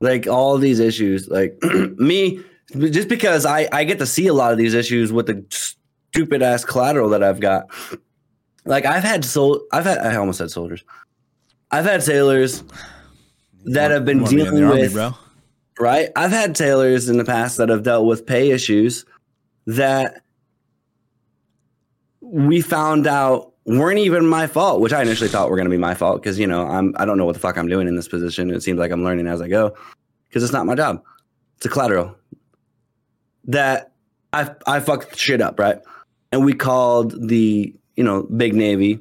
Like all these issues, like [clears throat] me, just because I I get to see a lot of these issues with the stupid ass collateral that I've got. Like I've had sol, I've had I almost said soldiers. I've had sailors that have been You be in dealing Army, with bro. right? I've had sailors in the past that have dealt with pay issues that we found out weren't even my fault, which I initially thought were going to be my fault because you know I'm I don't know what the fuck I'm doing in this position. It seems like I'm learning as I go because it's not my job. It's a collateral that I I fucked shit up, right? And we called the you know big navy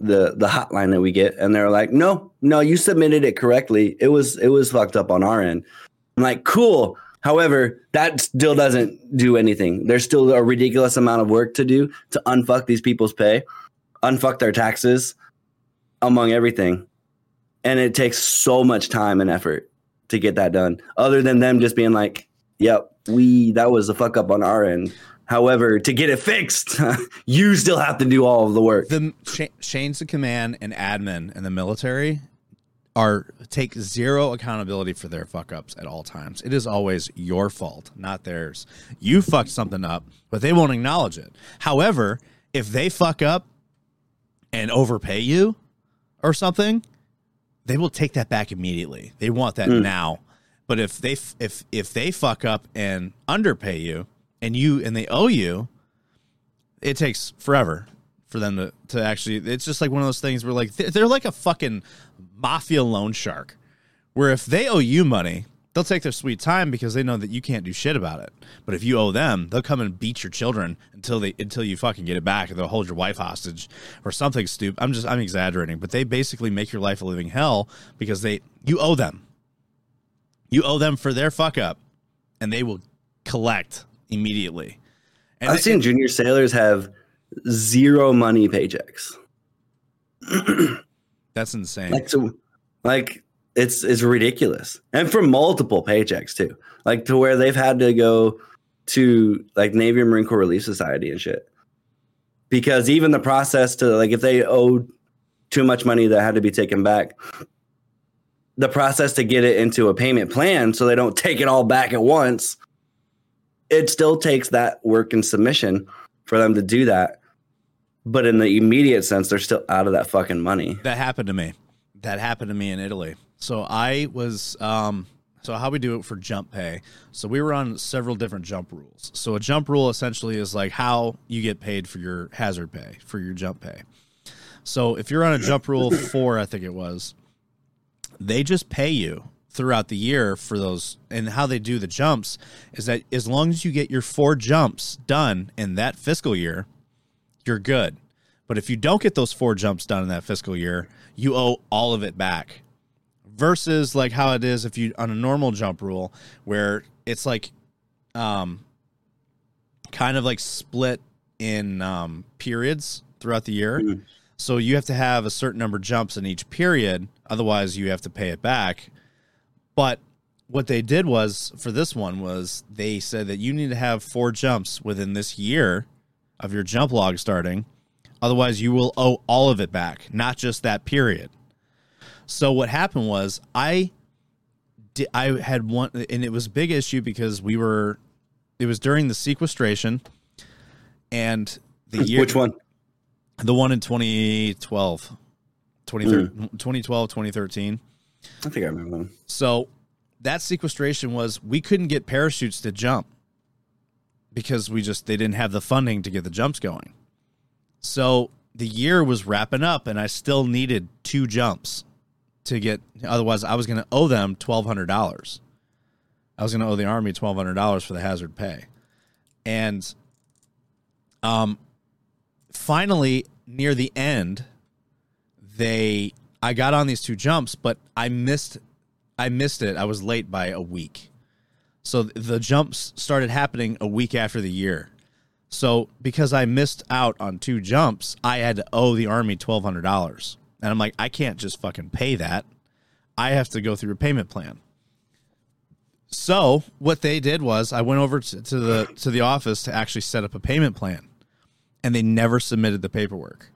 the the hotline that we get and they're like no no you submitted it correctly. It was it was fucked up on our end. I'm like cool. However that still doesn't do anything. There's still a ridiculous amount of work to do to unfuck these people's pay unfuck their taxes among everything. And it takes so much time and effort to get that done other than them just being like yep we that was a fuck up on our end however to get it fixed [laughs] you still have to do all of the work the chains of command and admin in the military are take zero accountability for their fuck ups at all times. It is always your fault, not theirs. You fucked something up, but they won't acknowledge it. However, if they fuck up and overpay you or something, they will take that back immediately. They want that hmm. now. But if they if if they fuck up and underpay you and you and they owe you, it takes forever for them to, to actually it's just like one of those things where like they're, like a fucking mafia loan shark where if they owe you money they'll take their sweet time because they know that you can't do shit about it. But if you owe them they'll come and beat your children until they until you fucking get it back and they'll hold your wife hostage or something stupid. I'm just i'm exaggerating but they basically make your life a living hell because they you owe them. You owe them for their fuck up and they will collect immediately and I've seen junior sailors have zero money paychecks. [clears throat] that's insane Like so, like it's it's ridiculous, and for multiple paychecks too. Like to where they've had to go to like Navy and Marine Corps Relief Society and shit, because even the process to like if they owed too much money that had to be taken back, the process to get it into a payment plan so they don't take it all back at once. It still takes that work and submission for them to do that. But in the immediate sense, they're still out of that fucking money. That happened to me. That happened to me in Italy. So I was um so how we do it for jump pay. So we were on several different jump rules. So a jump rule essentially is like how you get paid for your hazard pay, for your jump pay. So if you're on a jump rule 4, I think it was, they just pay you throughout the year for those and how they do the jumps is that as long as you get your four jumps done in that fiscal year, you're good. But if you don't get those four jumps done in that fiscal year, you owe all of it back. Versus like how it is if you on a normal jump rule where it's like um kind of like split in um periods throughout the year. So you have to have a certain number of jumps in each period, otherwise you have to pay it back. But what they did was for this one was they said that you need to have four jumps within this year of your jump log starting. Otherwise, you will owe all of it back, not just that period. So what happened was I di- I had one, and it was a big issue because we were. It was during the sequestration, and the year Which one? the one in 2012, 2013 2012, 2013. I think I remember one. So that sequestration was we couldn't get parachutes to jump because we just they didn't have the funding to get the jumps going. So the year was wrapping up and I still needed two jumps to get otherwise I was going to owe them $1200. I was going to owe the army $1200 for the hazard pay. And um finally near the end they I got on these two jumps, but I missed I missed it. I was late by a week. So the jumps started happening a week after the year. So because I missed out on two jumps, I had to owe the army twelve hundred dollars. And I'm like, I can't just fucking pay that. I have to go through a payment plan. So what they did was I went over to, to the to the office to actually set up a payment plan. And they never submitted the paperwork.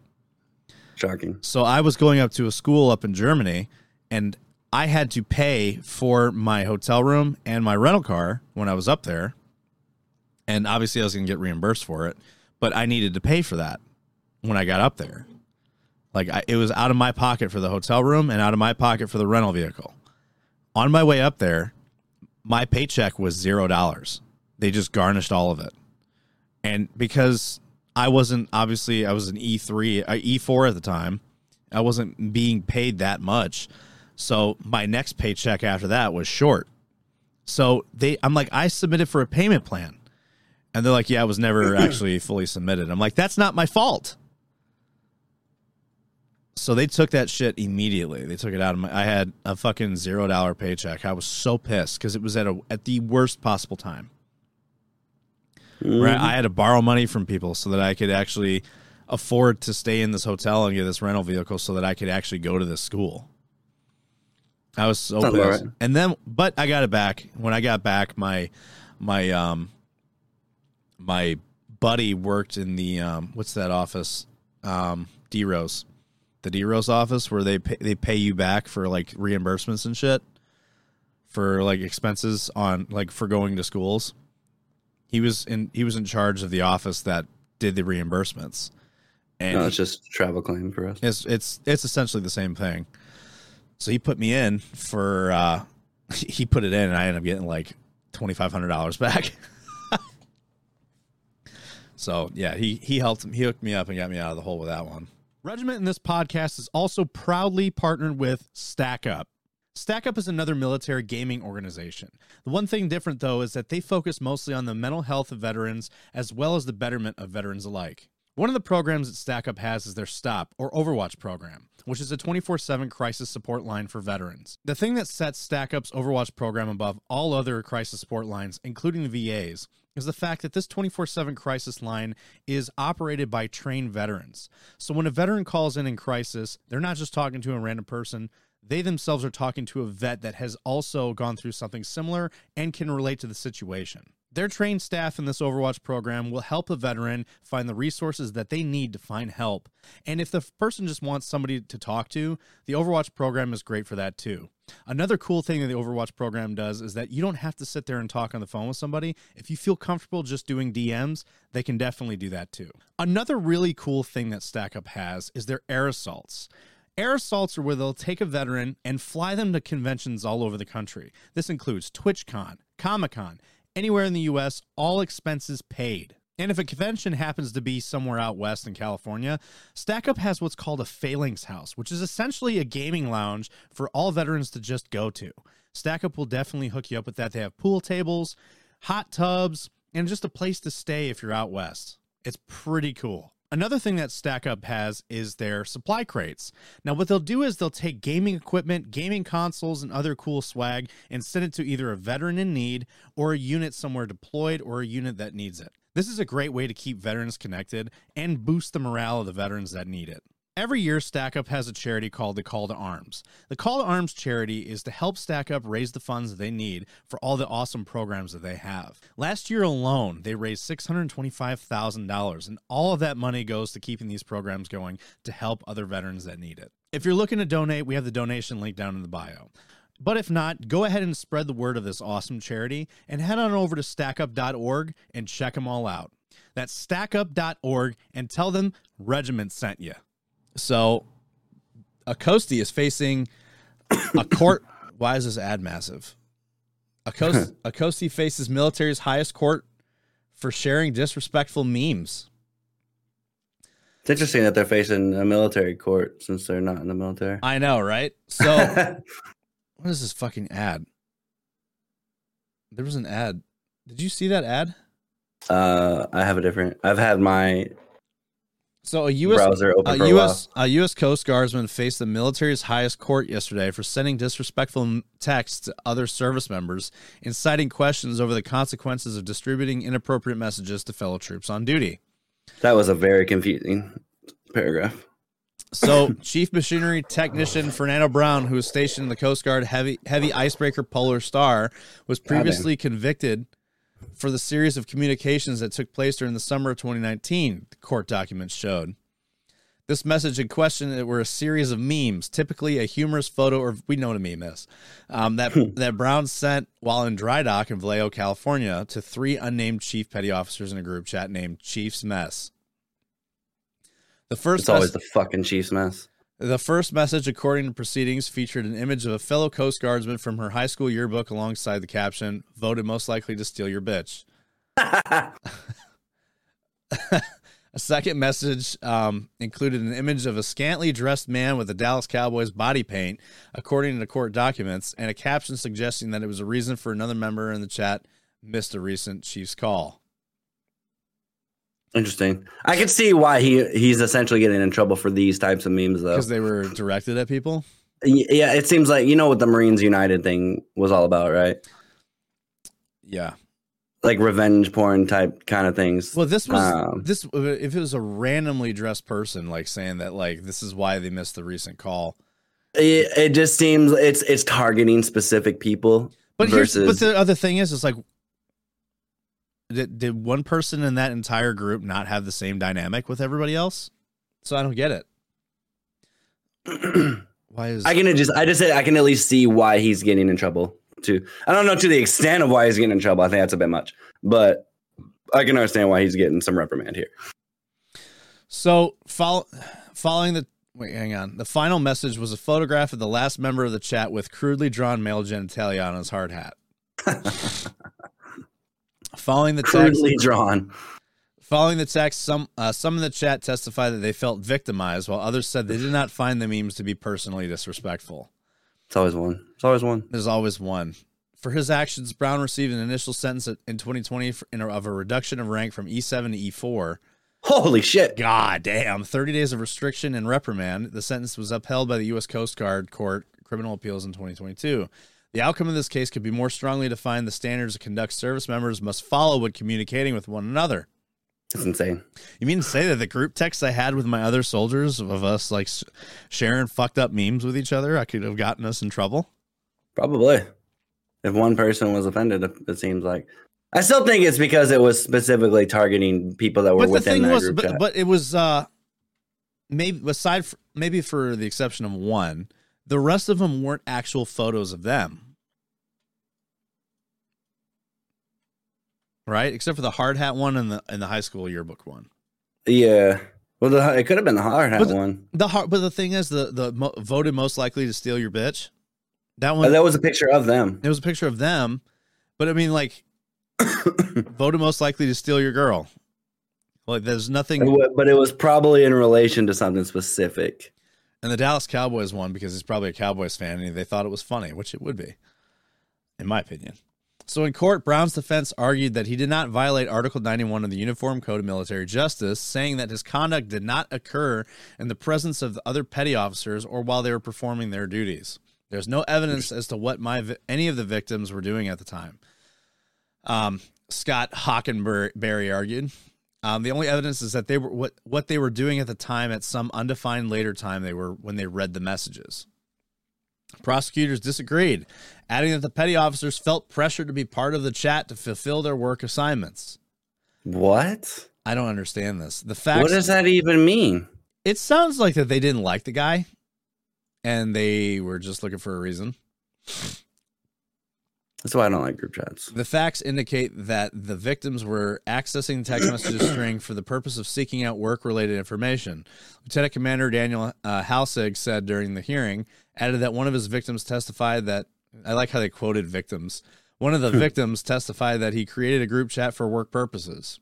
Shocking. So I was going up to a school up in Germany and I had to pay for my hotel room and my rental car when I was up there. And obviously I was going to get reimbursed for it, but I needed to pay for that when I got up there. Like I, it was out of my pocket for the hotel room and out of my pocket for the rental vehicle. On my way up there, my paycheck was zero dollars. They just garnished all of it. And because I wasn't obviously I was an E3, uh, E4 at the time. I wasn't being paid that much. So my next paycheck after that was short. So they I'm like I submitted for a payment plan. And they're like, "Yeah, it was never [clears throat] actually fully submitted." I'm like, "That's not my fault." So they took that shit immediately. They took it out of my I had a fucking $0 paycheck. I was so pissed cuz it was at a at the worst possible time. Right, I had to borrow money from people so that I could actually afford to stay in this hotel and get this rental vehicle so that I could actually go to this school. I was so Sounds pissed. right. And then but I got it back. When I got back my my um my buddy worked in the um what's that office? Um D Rose. The D Rose office where they pay, they pay you back for like reimbursements and shit for like expenses on like for going to schools. He was in he was in charge of the office that did the reimbursements. And No, it's just travel claim for us. it's it's it's essentially the same thing. So he put me in for uh [laughs] he put it in and I ended up getting like twenty five hundred dollars back. [laughs] so yeah, he he helped him he hooked me up and got me out of the hole with that one. Regiment in this podcast is also proudly partnered with Stack Up. Stack Up is another military gaming organization. The one thing different, though, is that they focus mostly on the mental health of veterans as well as the betterment of veterans alike. One of the programs that Stack Up has is their STOP or Overwatch program, which is a 24 7 crisis support line for veterans. The thing that sets Stack Up's Overwatch program above all other crisis support lines, including the VAs, is the fact that this 24 7 crisis line is operated by trained veterans. So when a veteran calls in in crisis, they're not just talking to a random person, they themselves are talking to a vet that has also gone through something similar and can relate to the situation. Their trained staff in this Overwatch program will help a veteran find the resources that they need to find help. And if the person just wants somebody to talk to, the Overwatch program is great for that too. Another cool thing that the Overwatch program does is that you don't have to sit there and talk on the phone with somebody. If you feel comfortable just doing DMs, they can definitely do that too. Another really cool thing that StackUp has is their air assaults. Air assaults are where they'll take a veteran and fly them to conventions all over the country. This includes TwitchCon, Comic Con, anywhere in the US, all expenses paid. And if a convention happens to be somewhere out west in California, StackUp has what's called a Phalanx House, which is essentially a gaming lounge for all veterans to just go to. StackUp will definitely hook you up with that. They have pool tables, hot tubs, and just a place to stay if you're out west. It's pretty cool. Another thing that StackUp has is their supply crates. Now, what they'll do is they'll take gaming equipment, gaming consoles, and other cool swag and send it to either a veteran in need or a unit somewhere deployed or a unit that needs it. This is a great way to keep veterans connected and boost the morale of the veterans that need it. Every year, Stack Up has a charity called the Call to Arms. The Call to Arms charity is to help Stack Up raise the funds they need for all the awesome programs that they have. Last year alone, they raised $625,000, and all of that money goes to keeping these programs going to help other veterans that need it. If you're looking to donate, we have the donation link down in the bio. But if not, go ahead and spread the word of this awesome charity and head on over to stackup.org and check them all out. That's stackup.org and tell them Regiment sent you. So, Acosti is facing a court. [coughs] Why is this ad massive? Acosti, [laughs] Acosti faces military's highest court for sharing disrespectful memes. It's interesting that they're facing a military court since they're not in the military. I know, right? So, [laughs] what is this fucking ad? There was an ad. Did you see that ad? uh, I have a different. I've had my So a U.S. A for a U.S. A U.S. Coast Guardsman faced the military's highest court yesterday for sending disrespectful texts to other service members, inciting questions over the consequences of distributing inappropriate messages to fellow troops on duty. That was a very confusing paragraph. So, Chief Machinery Technician Fernando Brown, who was stationed in the Coast Guard Heavy Heavy Icebreaker Polar Star, was previously convicted for the series of communications that took place during the summer of 2019. The court documents showed. This message in question it were a series of memes, typically a humorous photo, or we know what a meme is, um, that that Brown sent while in dry dock in Vallejo, California, to three unnamed chief petty officers in a group chat named Chief's Mess. The first It's always mess- the fucking Chiefs mess. The first message, according to proceedings, featured an image of a fellow Coast Guardsman from her high school yearbook alongside the caption, voted most likely to steal your bitch. [laughs] a second message um, included an image of a scantily dressed man with a Dallas Cowboys body paint, according to court documents, and a caption suggesting that it was a reason for another member in the chat missed a recent Chiefs call. Interesting. I can see why he he's essentially getting in trouble for these types of memes, though. Because they were directed at people. Yeah, it seems like you know what the Marines United thing was all about, right? Yeah. Like revenge porn type kind of things. Well, this was Um, this if it was a randomly dressed person like saying that like this is why they missed the recent call. It, it just seems it's it's targeting specific people. But here's but the other thing is it's like did, did one person in that entire group not have the same dynamic with everybody else? So I don't get it. [clears throat] Why is I can just I just say I can at least see why he's getting in trouble too. I don't know to the extent of why he's getting in trouble. I think that's a bit much, but I can understand why he's getting some reprimand here. So, follow, following the wait, hang on. The final message was a photograph of the last member of the chat with crudely drawn male genitalia on his hard hat. [laughs] following the text, Crudely drawn. following the text, some uh, some in the chat testified that they felt victimized, while others said they did not find the memes to be personally disrespectful. It's always one. It's always one. There's always one. For his actions, Brown received an initial sentence in 2020 for- in a- of a reduction of rank from E7 to E4. Holy shit! God damn. 30 days of restriction and reprimand. The sentence was upheld by the U.S. Coast Guard Court Criminal Appeals in 2022. The outcome of this case could be more strongly defined. The standards to conduct service members must follow when communicating with one another. It's insane. You mean to say that the group text I had with my other soldiers of us like sharing fucked up memes with each other, I could have gotten us in trouble? Probably. If one person was offended, it seems like. I still think it's because it was specifically targeting people that were but the within thing that was, group but, chat. but it was uh, maybe aside for, maybe for the exception of one, the rest of them weren't actual photos of them, right? Except for the hard hat one and the and the high school yearbook one. yeah. Well, the, it could have been the hard hat But the- one. The hard, but the thing is, the the mo- voted most likely to steal your bitch. That Oh, one, that was a picture of them. it was a picture of them, but I mean, like, [coughs] voted most likely to steal your girl. Like, there's nothing. but it was probably in relation to something specific. And the Dallas Cowboys won because he's probably a Cowboys fan and they thought it was funny, which it would be, in my opinion. So in court, Brown's defense argued that he did not violate Article 91 of the Uniform Code of Military Justice, saying that his conduct did not occur in the presence of the other petty officers or while they were performing their duties. There's no evidence as to what my any of the victims were doing at the time. Um, Scott Hockenberry argued. Um, the only evidence is that they were what what they were doing at the time at some undefined later time they were when they read the messages. Prosecutors disagreed, adding that the petty officers felt pressure to be part of the chat to fulfill their work assignments. What? I don't understand this. The fact What does that even mean? it sounds like that they didn't like the guy and they were just looking for a reason. That's why I don't like group chats. The facts indicate that the victims were accessing the text [clears throat] messages string for the purpose of seeking out work related information. Lieutenant Commander Daniel uh, Halsig said during the hearing, added that one of his victims testified that I like how they quoted victims. One of the [laughs] victims testified that he created a group chat for work purposes.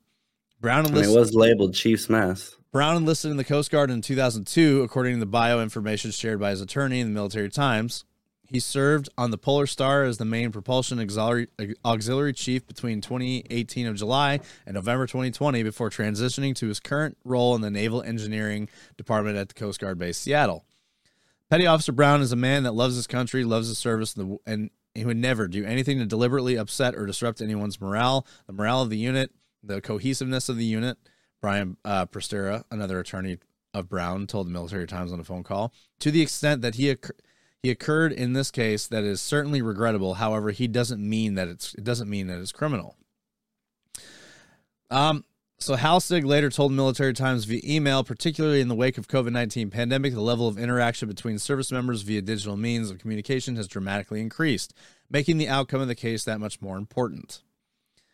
Brown enlisted, it was labeled Chief's mess. Brown enlisted in the Coast Guard in 2002, according to the bio information shared by his attorney in the Military Times. He served on the Polar Star as the main propulsion auxiliary, auxiliary chief between 2018 of July and November 2020 before transitioning to his current role in the Naval Engineering Department at the Coast Guard Base Seattle. Petty Officer Brown is a man that loves his country, loves his service, and, he would never do anything to deliberately upset or disrupt anyone's morale, the morale of the unit, the cohesiveness of the unit. Brian uh, Prestera, another attorney of Brown, told the Military Times on a phone call, to the extent that he occurred in this case that is certainly regrettable. However, he doesn't mean that it's it doesn't mean that it's criminal. Um. So Halsig later told Military Times via email, particularly in the wake of COVID-19 pandemic, the level of interaction between service members via digital means of communication has dramatically increased, making the outcome of the case that much more important.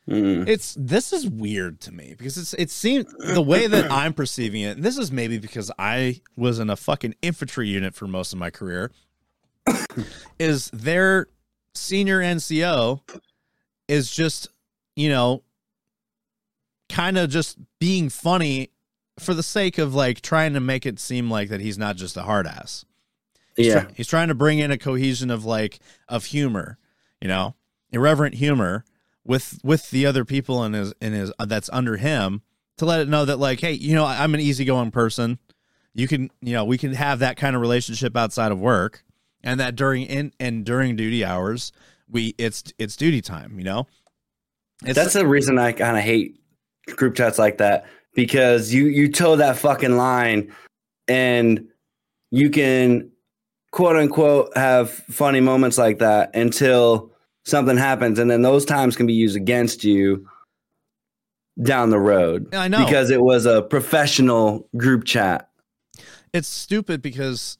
Mm. It's this is weird to me because it's it seems the way that I'm perceiving it. And this is maybe because I was in a fucking infantry unit for most of my career. [coughs] is their senior NCO is just you know kind of just being funny for the sake of like trying to make it seem like that he's not just a hard ass. He's Yeah. try- he's trying to bring in a cohesion of like of humor, you know, irreverent humor with with the other people in his in his uh, that's under him to let it know that like, hey, you know, I'm an easygoing person. You can, you know, we can have that kind of relationship outside of work, and that during in and during duty hours, we it's it's duty time. You know, it's, That's the reason I kind of hate group chats like that because you you toe that fucking line and you can quote unquote have funny moments like that until something happens and then those times can be used against you down the road I know because it was a professional group chat. it's stupid because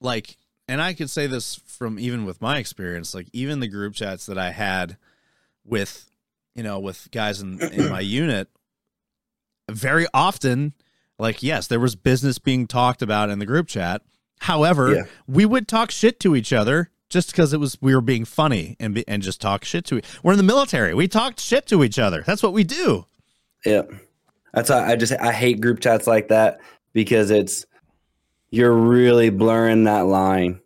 like and i could say this from even with my experience like even the group chats that i had with you know with guys in, in my [clears throat] unit very often like yes there was business being talked about in the group chat however Yeah. we would talk shit to each other just because it was we were being funny and be, and just talk shit to we're in the military we talked shit to each other that's what we do Yeah. That's why I just I hate group chats like that because it's you're really blurring that line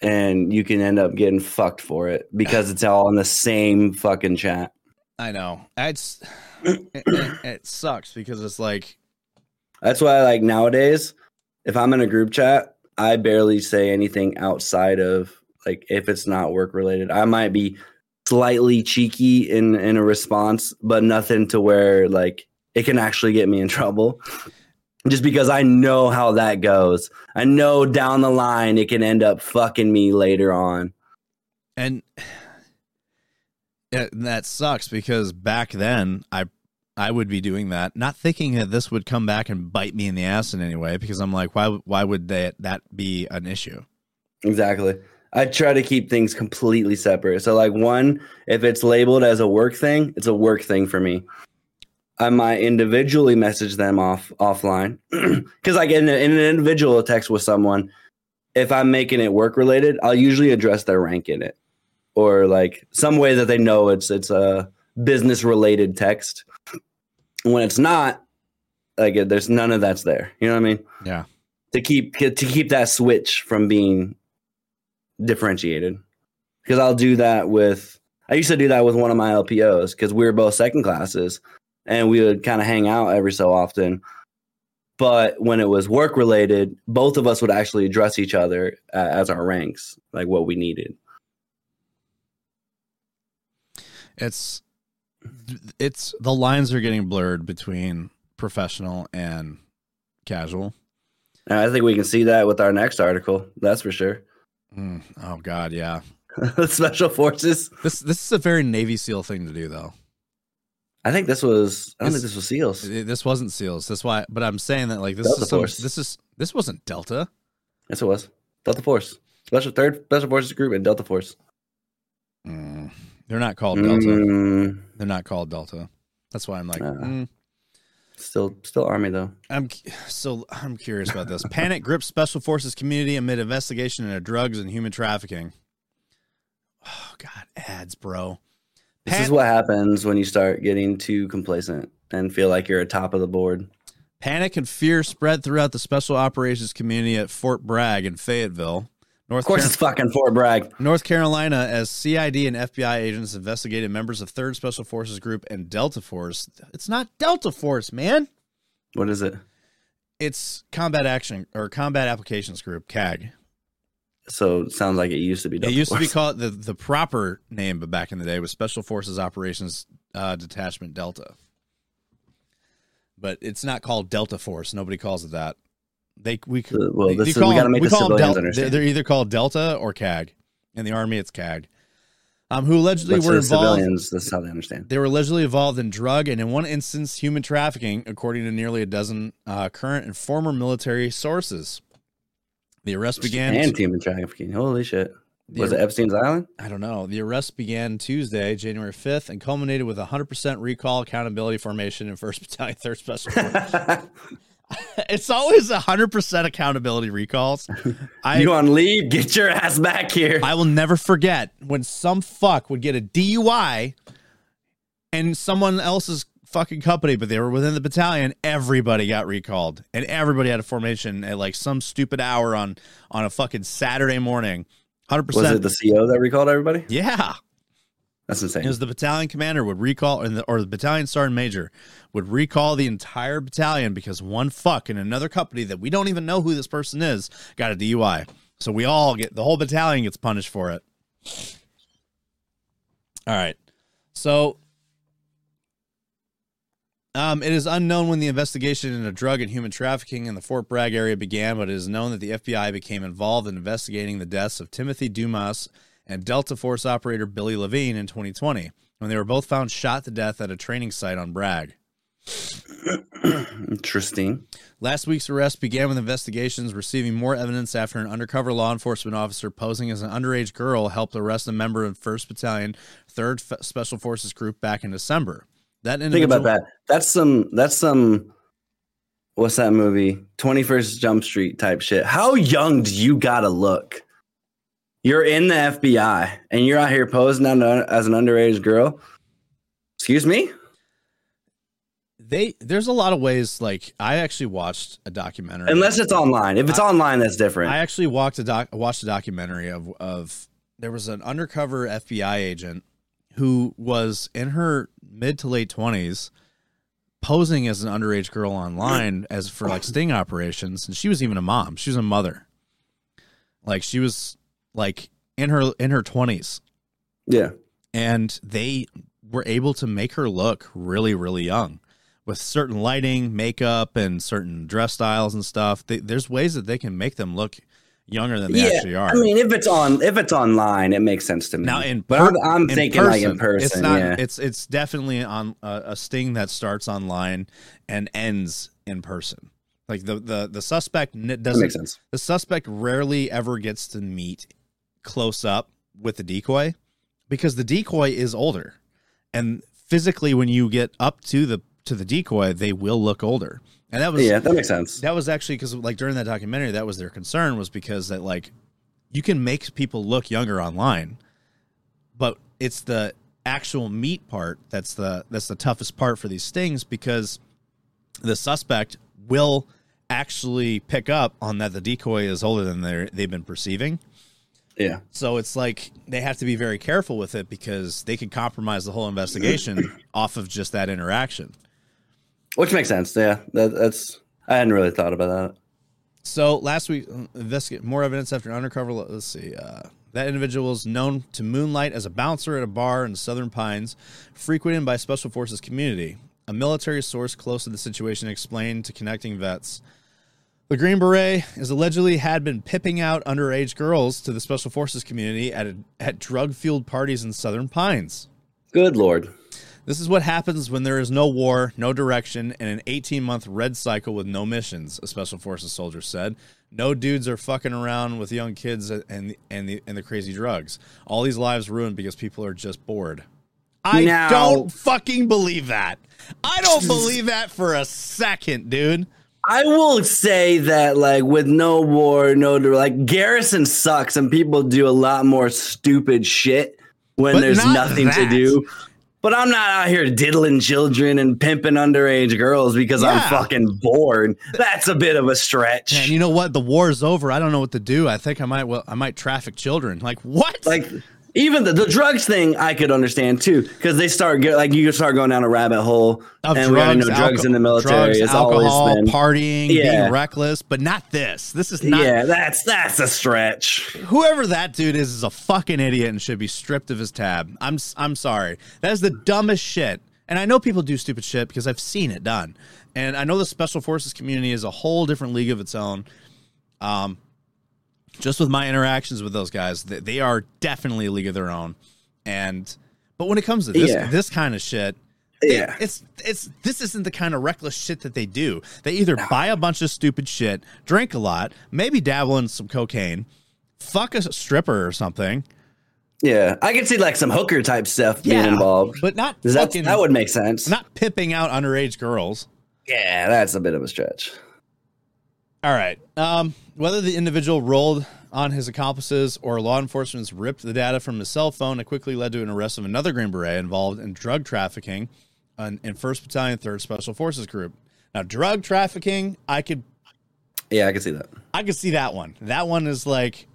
and you can end up getting fucked for it because it's all in the same fucking chat. I know. It's it, it, it sucks because it's like That's why like nowadays if I'm in a group chat, I barely say anything outside of like if it's not work related. I might be slightly cheeky in in a response, but nothing to where like it can actually get me in trouble. Just because I know how that goes. I know down the line it can end up fucking me later on. and [sighs] that sucks because back then I I would be doing that, not thinking that this would come back and bite me in the ass in any way because I'm like, why why would that that be an issue? Exactly. I try to keep things completely separate. So like one, if it's labeled as a work thing, it's a work thing for me. I might individually message them off offline [clears throat] because like in, in an individual text with someone, if I'm making it work related, I'll usually address their rank in it or like some way that they know it's it's a business related text. When it's not, like there's none of that's there. You know what I mean? Yeah. to keep to keep that switch from being differentiated because I'll do that with I used to do that with one of my LPOs because we were both second classes and we would kind of hang out every so often. But when it was work related, both of us would actually address each other uh, as our ranks, like what we needed. It's it's the lines are getting blurred between professional and casual. And I think we can see that with our next article. That's for sure. Mm, oh God, yeah. [laughs] Special forces. This this is a very Navy SEAL thing to do, though. I think this was. I don't This- think this was SEALs. This wasn't SEALs. That's why. But I'm saying that like this Delta is some, Force. this is this wasn't Delta. Yes, it was. Delta Force. Special Third Special Forces Group and Delta Force. Mm, they're not called Delta. Mm, They're not called Delta. That's why I'm like, Uh. mm, still, still Army though. I'm so I'm curious about this. Panic grips special forces community amid investigation into drugs and human trafficking. Oh God, ads, bro. This is what happens when you start getting too complacent and feel like you're at top of the board. Panic and fear spread throughout the special operations community at Fort Bragg in Fayetteville, North Of course, Carolina. it's fucking Fort Bragg. North Carolina, as CID and FBI agents investigated members of Third Special Forces Group and Delta Force. It's not Delta Force, man. What is it? It's Combat Action or Combat Applications Group (CAG). So it sounds like it used to be. Delta It Delta used to be called the the proper name, but back in the day was Special Forces Operations uh, Detachment Delta. But it's not called Delta Force. Nobody calls it that. They we Uh, well, they- this they is- we gotta them- make the call civilians Del- understand. They're, either called Delta or CAG. In the army, it's CAG. Um, who allegedly But to were the involved. civilians, that's how they understand. They were allegedly involved in drug and, in one instance, human trafficking, according to nearly a dozen uh, current and former military sources. The arrest began. and human trafficking. Holy shit! Was The- it Epstein's Island? I don't know. The arrest began Tuesday, January 5th, and culminated with a 100% recall accountability formation in 1st [laughs] Battalion, 3rd Special [laughs] it's always 100% accountability recalls. [laughs] I, you on leave? Get your ass back here. I will never forget when some fuck would get a DUI and someone else's fucking company, but they were within the battalion, everybody got recalled. And everybody had a formation at like some stupid hour on on a fucking Saturday morning. 100%. Was it the CO that recalled everybody? yeah. That's insane. It was the battalion commander would recall, or the, or the battalion sergeant major would recall the entire battalion because one fuck in another company that we don't even know who this person is got a DUI. So we all get the whole battalion gets punished for it. All right. So um, it is unknown when the investigation into drug and human trafficking in the Fort Bragg area began, but it is known that the FBI became involved in investigating the deaths of Timothy Dumas and Delta Force operator Billy Lavigne in 2020, when they were both found shot to death at a training site on Bragg. [coughs] Interesting. Last week's arrest began with investigations receiving more evidence after an undercover law enforcement officer posing as an underage girl helped arrest a member of 1st Battalion, 3rd F- Special Forces Group back in December. That Think about that. That's some. That's some. What's that movie? Twenty First Jump Street type shit. How young do you gotta look? You're in the FBI and you're out here posing on- as an underage girl. Excuse me. They there's a lot of ways. Like I actually watched a documentary. Unless it's online. If it's online, that's different. I actually walked a doc, watched a documentary of of there was an undercover FBI agent who was in her mid to late twenties, posing as an underage girl online as for like sting operations, and she was even a mom. She was a mother. Like she was like in her in her twenties, yeah. and they were able to make her look really really young with certain lighting makeup and certain dress styles and stuff they, there's ways that they can make them look younger than they actually are I mean, if it's on, if it's online, it makes sense to me. now in but per- I'm, I'm in thinking like in person. it's not yeah. it's it's definitely on a, a sting that starts online and ends in person like the the the suspect n- doesn't the suspect rarely ever gets to meet close up with the decoy because the decoy is older and physically when you get up to the to the decoy they will look older and that was Yeah, that makes sense. that was actually because like during that documentary that was their concern was because that like you can make people look younger online but it's the actual meat part that's the that's the toughest part for these stings because the suspect will actually pick up on that the decoy is older than they they've been perceiving Yeah. so it's like they have to be very careful with it because they could compromise the whole investigation [clears throat] off of just that interaction Which makes sense. Yeah. That, that's, I hadn't really thought about that. So last week, investigate more evidence after an undercover. Let's see. Uh, That individual is known to moonlight as a bouncer at a bar in Southern Pines, frequented by Special Forces community. A military source close to the situation explained to Connecting Vets. The Green Beret is allegedly had been pipping out underage girls to the Special Forces community at, a, at drug fueled parties in Southern Pines. Good lord. This is what happens when there is no war, no direction, and an 18 month red cycle with no missions, a Special Forces soldier said. No dudes are fucking around with young kids and, and, the, and the crazy drugs. All these lives ruined because people are just bored. I don't fucking believe that. I don't [laughs] believe that for a second, dude. I will say that, like, with no war, no, like, Garrison sucks, and people do a lot more stupid shit when But there's not nothing that. to do. But I'm not out here diddling children and pimping underage girls because I'm fucking bored. That's a bit of a stretch. And you know what? The war is over. I don't know what to do. I think I might. Well, I might traffic children. Like what? like even the, the drugs thing I could understand too because they start get, like you start going down a rabbit hole of and we already drugs, know drugs alco- in the military drugs, is alcohol, always been partying, Yeah. being reckless, but not this. This is not. yeah that's that's a stretch Whoever that dude is is a fucking idiot and should be stripped of his tab. I'm I'm sorry. That is the dumbest shit. And I know people do stupid shit because I've seen it done. And I know the special forces community is a whole different league of its own. Um, just with my interactions with those guys, they, are definitely a league of their own. And but when it comes to this Yeah. this kind of shit, they- Yeah. it's it's this isn't the kind of reckless shit that they do. They either buy a bunch of stupid shit, drink a lot, maybe dabble in some cocaine, fuck a stripper or something. yeah I can see like some hooker type stuff being involved but not fucking that would make sense not pipping out underage girls. yeah that's a bit of a stretch All right. Um, whether the individual rolled on his accomplices or law enforcement's ripped the data from his cell phone, it quickly led to an arrest of another Green Beret involved in drug trafficking in, in 1st Battalion, 3rd Special Forces Group. Now, drug trafficking, I could yeah I can see that I could see that one. That one is like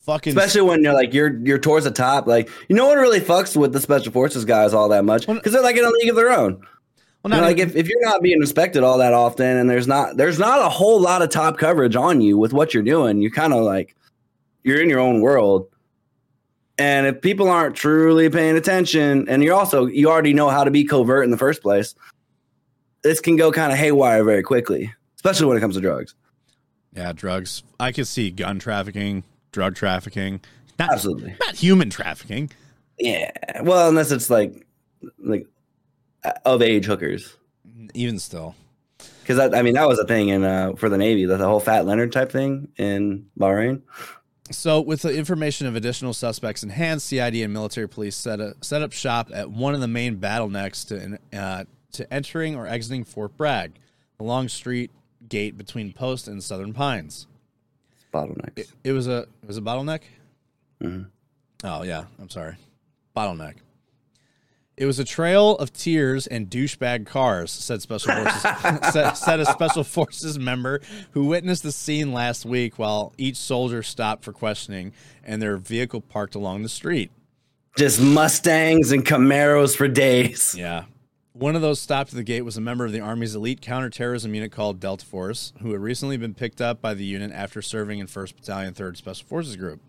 fucking especially when you're like you're you're towards the top like you know what really fucks with the special forces guys all that much because they're like in a league of their own well, You know, like if, if you're not being respected all that often and there's not there's not a whole lot of top coverage on you with what you're doing you're kind of like you're in your own world and if people aren't truly paying attention and you're also you already know how to be covert in the first place this can go kind of haywire very quickly especially when it comes to drugs yeah, drugs. I could see gun trafficking, drug trafficking, not absolutely not human trafficking. yeah well unless it's like like of age hookers Even still, because I, I mean that was a thing in uh, for the navy the, the whole fat leonard type thing in bahrain So, with the information of additional suspects in hand, CID and military police set, a, set up shop at one of the main bottlenecks to uh, to entering or exiting Fort Bragg, the long street gate between Post and Southern Pines. bottlenecks It, it was a it was a bottleneck. Mhm. Oh yeah, I'm sorry, bottleneck. It was a trail of tears and douchebag cars," said special forces. [laughs] said, said a special forces member who witnessed the scene last week while each soldier stopped for questioning and their vehicle parked along the street. just Mustangs and Camaros for days. Yeah. One of those stopped at the gate was a member of the Army's elite counterterrorism unit called Delta Force, who had recently been picked up by the unit after serving in 1st Battalion, 3rd Special Forces Group.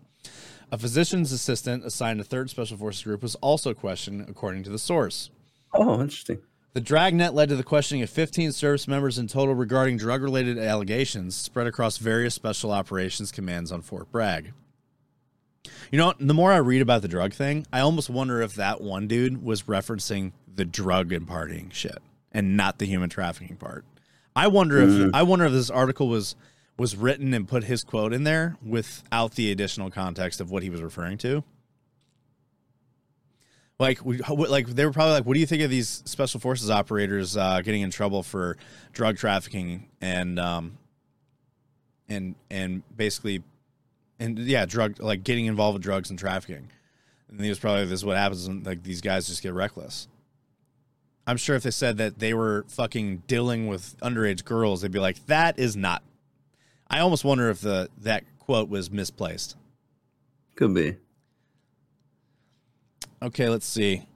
A physician's assistant assigned to 3rd Special Forces Group was also questioned, according to the source. Oh, interesting. The dragnet led to the questioning of 15 service members in total regarding drug related allegations spread across various special operations commands on Fort Bragg. You know, the more I read about the drug thing, I almost wonder if that one dude was referencing the drug and partying shit and not the human trafficking part. I wonder if hmm. I wonder if this article was was written and put his quote in there without the additional context of what he was referring to. Like, we, like they were probably like, "What do you think of these special forces operators uh, getting in trouble for drug trafficking and um, and and basically, and yeah, drug like getting involved with drugs and trafficking?" And he was probably, "This is what happens when like these guys just get reckless." I'm sure if they said that they were fucking dealing with underage girls, they'd be like, "That is not." I almost wonder if the that quote was misplaced. Could be. Okay, let's see.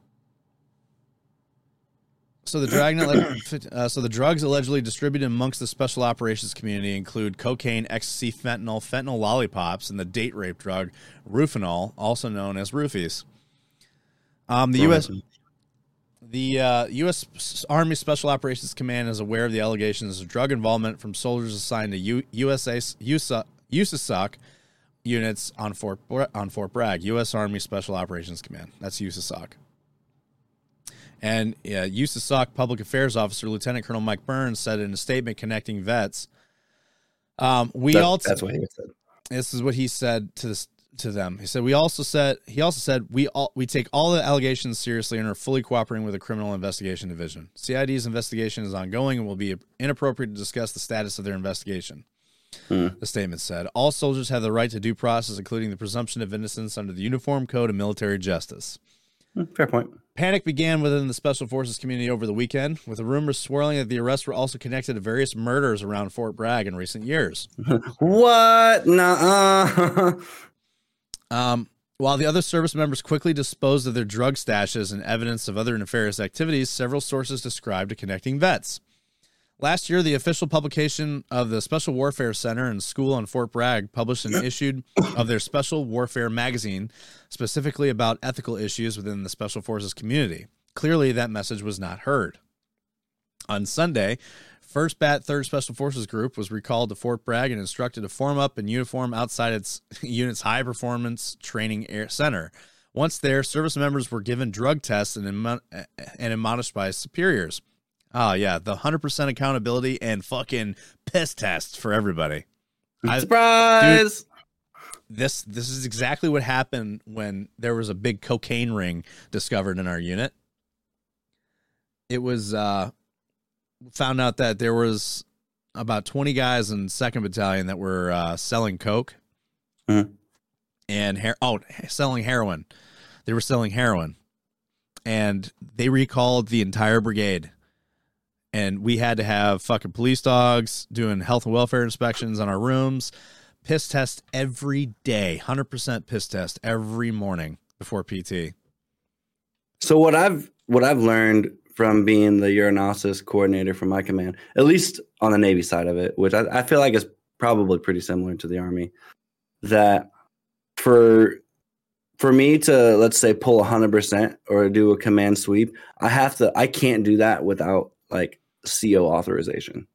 So the dragnet, [clears throat] uh, so the drugs allegedly distributed amongst the special operations community include cocaine, ecstasy, fentanyl, fentanyl lollipops, and the date rape drug rufinol, also known as roofies. Um, the U.S. The uh, U.S. Army Special Operations Command is aware of the allegations of drug involvement from soldiers assigned to U- USA USA USASOC units on Fort on Fort Bragg. U.S. Army Special Operations Command. That's USASOC. And uh, USASOC Public Affairs Officer Lieutenant Colonel Mike Burns said in a statement connecting vets, um, "We That- all that's what he said. this is what he said to this to them. He said we also said he also said we all we take all the allegations seriously and are fully cooperating with the criminal investigation division. CID's investigation is ongoing and will be inappropriate to discuss the status of their investigation. The statement said all soldiers have the right to due process, including the presumption of innocence under the Uniform Code of Military Justice. Hmm, Fair point. Panic began within the special forces community over the weekend, with the rumors swirling that the arrests were also connected to various murders around Fort Bragg in recent years. [laughs] What? Nah. [laughs] Um, while the other service members quickly disposed of their drug stashes and evidence of other nefarious activities, several sources described a connecting vets. Last year, the official publication of the Special Warfare Center and School on Fort Bragg published an issue of their Special Warfare magazine, specifically about ethical issues within the Special Forces community. Clearly, that message was not heard. On Sunday, First Bat Third Special Forces Group was recalled to Fort Bragg and instructed to form up in uniform outside its [laughs] unit's high performance training air center. Once there, service members were given drug tests and, and admonished by superiors. Oh yeah, the hundred percent accountability and fucking piss tests for everybody. I- Surprise! This this is exactly what happened when there was a big cocaine ring discovered in our unit. It was uh found out that there was about 20 guys in second battalion that were uh, selling coke. Mhm. and her- oh selling heroin. They were selling heroin. And they recalled the entire brigade. And we had to have fucking police dogs doing health and welfare inspections on our rooms. Piss test every day. 100% piss test every morning before pt So what I've what I've learned from being the urinalysis coordinator for my command, at least on the Navy side of it, which I, I feel like is probably pretty similar to the Army, that for for me to let's say pull hundred percent or do a command sweep, I have to I can't do that without like CO authorization.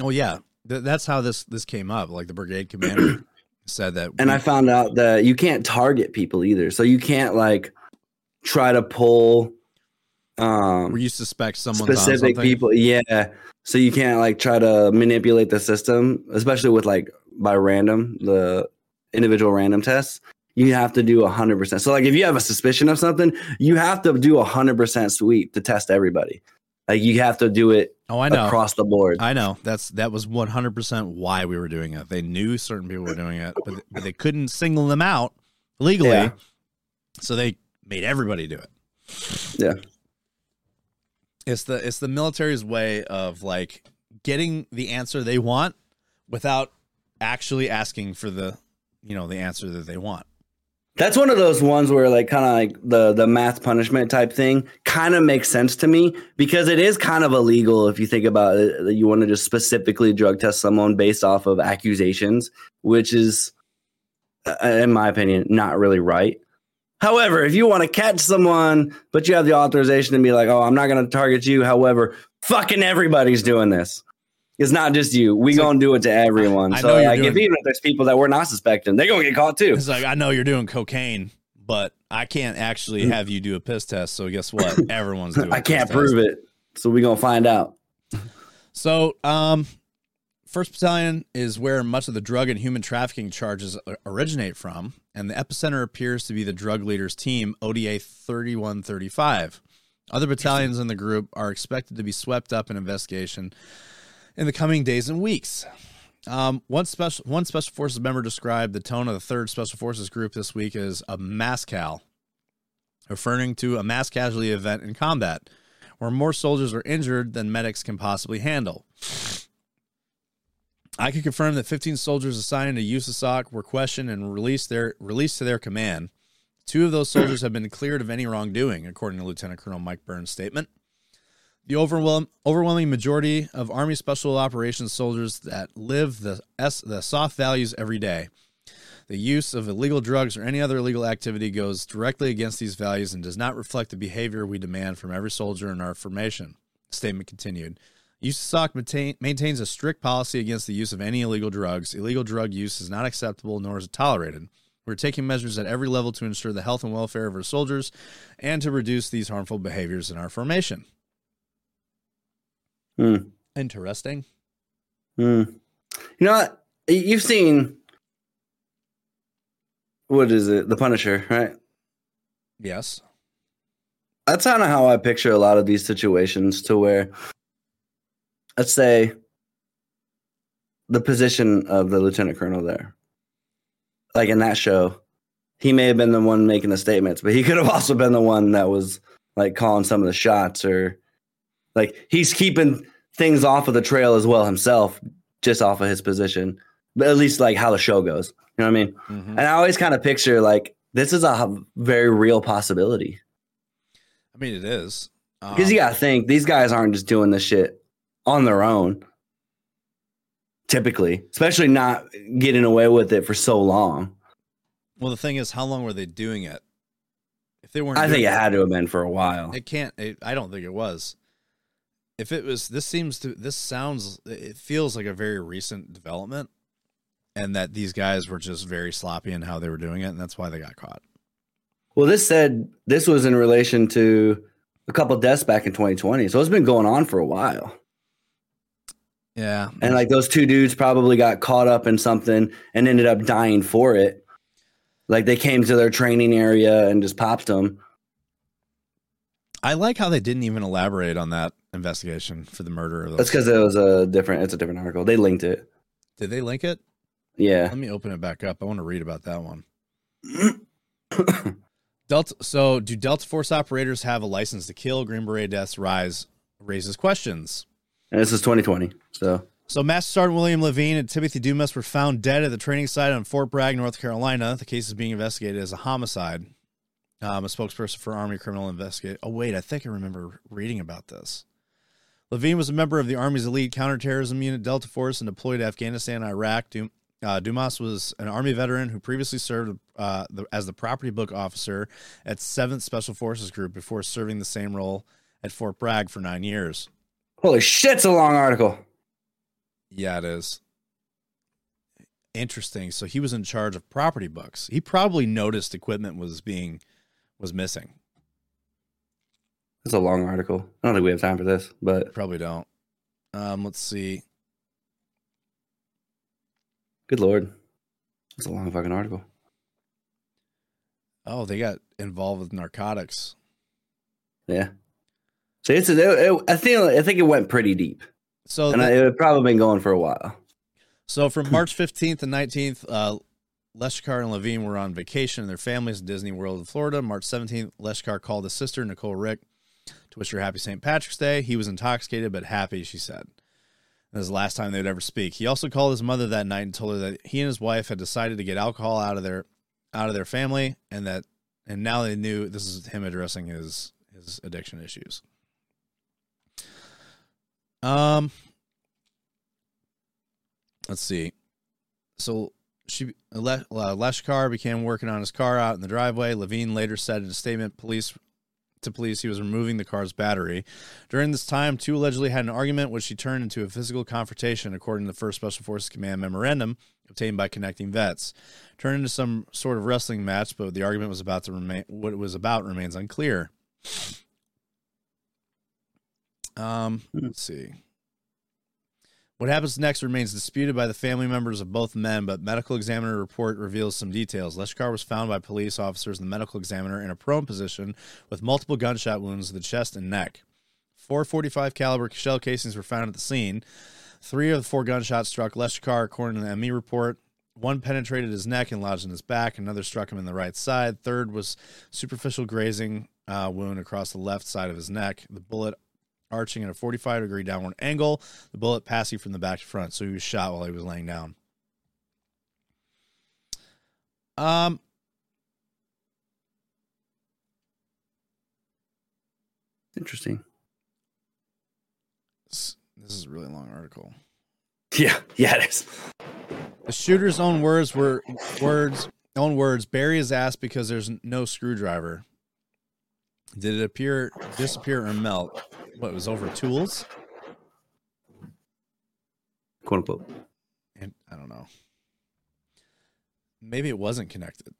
oh yeah Th- that's how this this came up like the brigade commander [clears throat] said that And we- I found out that you can't target people either. So you can't like try to pull um where you suspect someone specific people yeah. So you can't like try to manipulate the system especially with like by random the individual random tests. You have to do 100% so like if you have a suspicion of something you have to do a 100% sweep to test everybody. Like you have to do it oh i know. across the board. I know. That's that was one hundred percent why we were doing it. They knew certain people were doing it, but, but they couldn't single them out legally, Yeah. so they made everybody do it. Yeah. It's the it's the military's way of like getting the answer they want without actually asking for the you know the answer that they want. That's one of those ones where like kind of like the the math punishment type thing kind of makes sense to me because it is kind of illegal if you think about it you want to just specifically drug test someone based off of accusations, which is uh, in my opinion not really right. However, if you want to catch someone but you have the authorization to be like, "Oh, I'm not going to target you." However, fucking everybody's doing this. It's not just you. We It's like- gonna do it to everyone. I so know you're like, if even if there's people that we're not suspecting, they're gonna get caught too. It's like I know you're doing cocaine, but I can't actually have you do a piss test. So guess what? [laughs] Everyone's doing. I can't prove it. So we're gonna find out. So, um, First Battalion is where much of the drug and human trafficking charges originate from, and the epicenter appears to be the drug leaders team, ODA 3135. Other battalions in the group are expected to be swept up in investigation in the coming days and weeks. Um, one special one special forces member described the tone of the third special forces group this week as a mass cal, referring to a mass casualty event in combat, where more soldiers are injured than medics can possibly handle. I can confirm that 15 soldiers assigned to USASOC were questioned and released their released to their command. Two of those [clears throat] soldiers have been cleared of any wrongdoing, according to Lieutenant Colonel Mike Burns' statement. The overwhelm, overwhelming majority of Army Special Operations soldiers that live the S, the SOF values every day. The use of illegal drugs or any other illegal activity goes directly against these values and does not reflect the behavior we demand from every soldier in our formation. The statement continued. USASOC maintain, maintains a strict policy against the use of any illegal drugs. Illegal drug use is not acceptable nor is it tolerated. We're taking measures at every level to ensure the health and welfare of our soldiers and to reduce these harmful behaviors in our formation. Hmm. Interesting. Hmm. You know what? You've seen what is it? The Punisher, right? Yes. That's kind of how I picture a lot of these situations to where let's say the position of the lieutenant colonel there. Like in that show, he may have been the one making the statements, but he could have also been the one that was like calling some of the shots or like he's keeping things off of the trail as well himself, just off of his position. But at least like how the show goes. You know what I mean? Mhm. And I always kind of picture like this is a very real possibility. I mean, it is. Because you Um, gotta think these guys aren't just doing this shit on their own. Typically, especially not getting away with it for so long. well, the thing is, how long were they doing it? If they weren't, I think doing it had to have been for a while. It can't. It, I don't think it was. If it was, this seems to. This sounds. It feels like a very recent development, and that these guys were just very sloppy in how they were doing it, and that's why they got caught. Well, this said this was in relation to a couple deaths back in 2020, so it's been going on for a while. Yeah, And like those two dudes probably got caught up in something and ended up dying for it. Like they came to their training area and just popped them. I like how they didn't even elaborate on that investigation for the murder of those. That's because it was a different. It's a different article. They linked it. Did they link it? Yeah. Let me open it back up. I want to read about that one. [coughs] Delta. So, do Delta Force operators have a license to kill? Green Beret deaths rise raises questions. And this is 2020. So So, Master Sergeant William Lavigne and Timothy Dumas were found dead at the training site on Fort Bragg, North Carolina. The case is being investigated as a homicide. Um, a spokesperson for Army Criminal Investigate. Oh, wait, I think I remember reading about this. Lavigne was a member of the Army's elite counterterrorism unit, Delta Force, and deployed to Afghanistan and Iraq. Dum- uh, Dumas was an Army veteran who previously served uh, the, as the property book officer at 7th Special Forces Group before serving the same role at Fort Bragg for nine years. Holy shit, it's a long article. Yeah, it is. Interesting. So he was in charge of property books. He probably noticed equipment was being was missing. It's a long article. I don't think we have time for this, but Probably don't. Um, let's see. good lord, it's a long fucking article. Oh, they got involved with narcotics. Yeah. So it's a, it, I think I think it went pretty deep, So and the- I, it had probably been going for a while. So from March 15th and 19th, uh, Leshkar and Lavigne were on vacation in their families in Disney World in Florida. March 17th, Leshkar called his sister, Nicole Rick, to wish her happy St. Patrick's Day. He was intoxicated but happy, she said. This is the last time they would ever speak. He also called his mother that night and told her that he and his wife had decided to get alcohol out of their out of their family and that and now they knew this is him addressing his his addiction issues. Um let's see. So she uh, Leshkar began working on his car out in the driveway. Lavigne later said in a statement police to police he was removing the car's battery. During this time, two allegedly had an argument which she turned into a physical confrontation, according to the First Special Forces Command memorandum obtained by connecting vets. Turned into some sort of wrestling match, but the argument was about to remain what it was about remains unclear. Um, let's see. What happens next remains disputed by the family members of both men, but medical examiner report reveals some details. Leshkar was found by police officers and the medical examiner in a prone position with multiple gunshot wounds to the chest and neck. Four 45 caliber shell casings were found at the scene. Three of the four gunshots struck Leshkar, according to the ME report. One penetrated his neck and lodged in his back. Another struck him in the right side. Third was superficial grazing uh, wound across the left side of his neck. The bullet arching at a 45 degree downward angle, the bullet passing from the back to front. So he was shot while he was laying down. Um, Interesting. This is a really long article. Yeah, yeah, it is. The shooter's own words were words own words bury his ass because there's no screwdriver. Did it appear disappear or melt? What it was over tools? Quote unquote. And I don't know. Maybe it wasn't connected.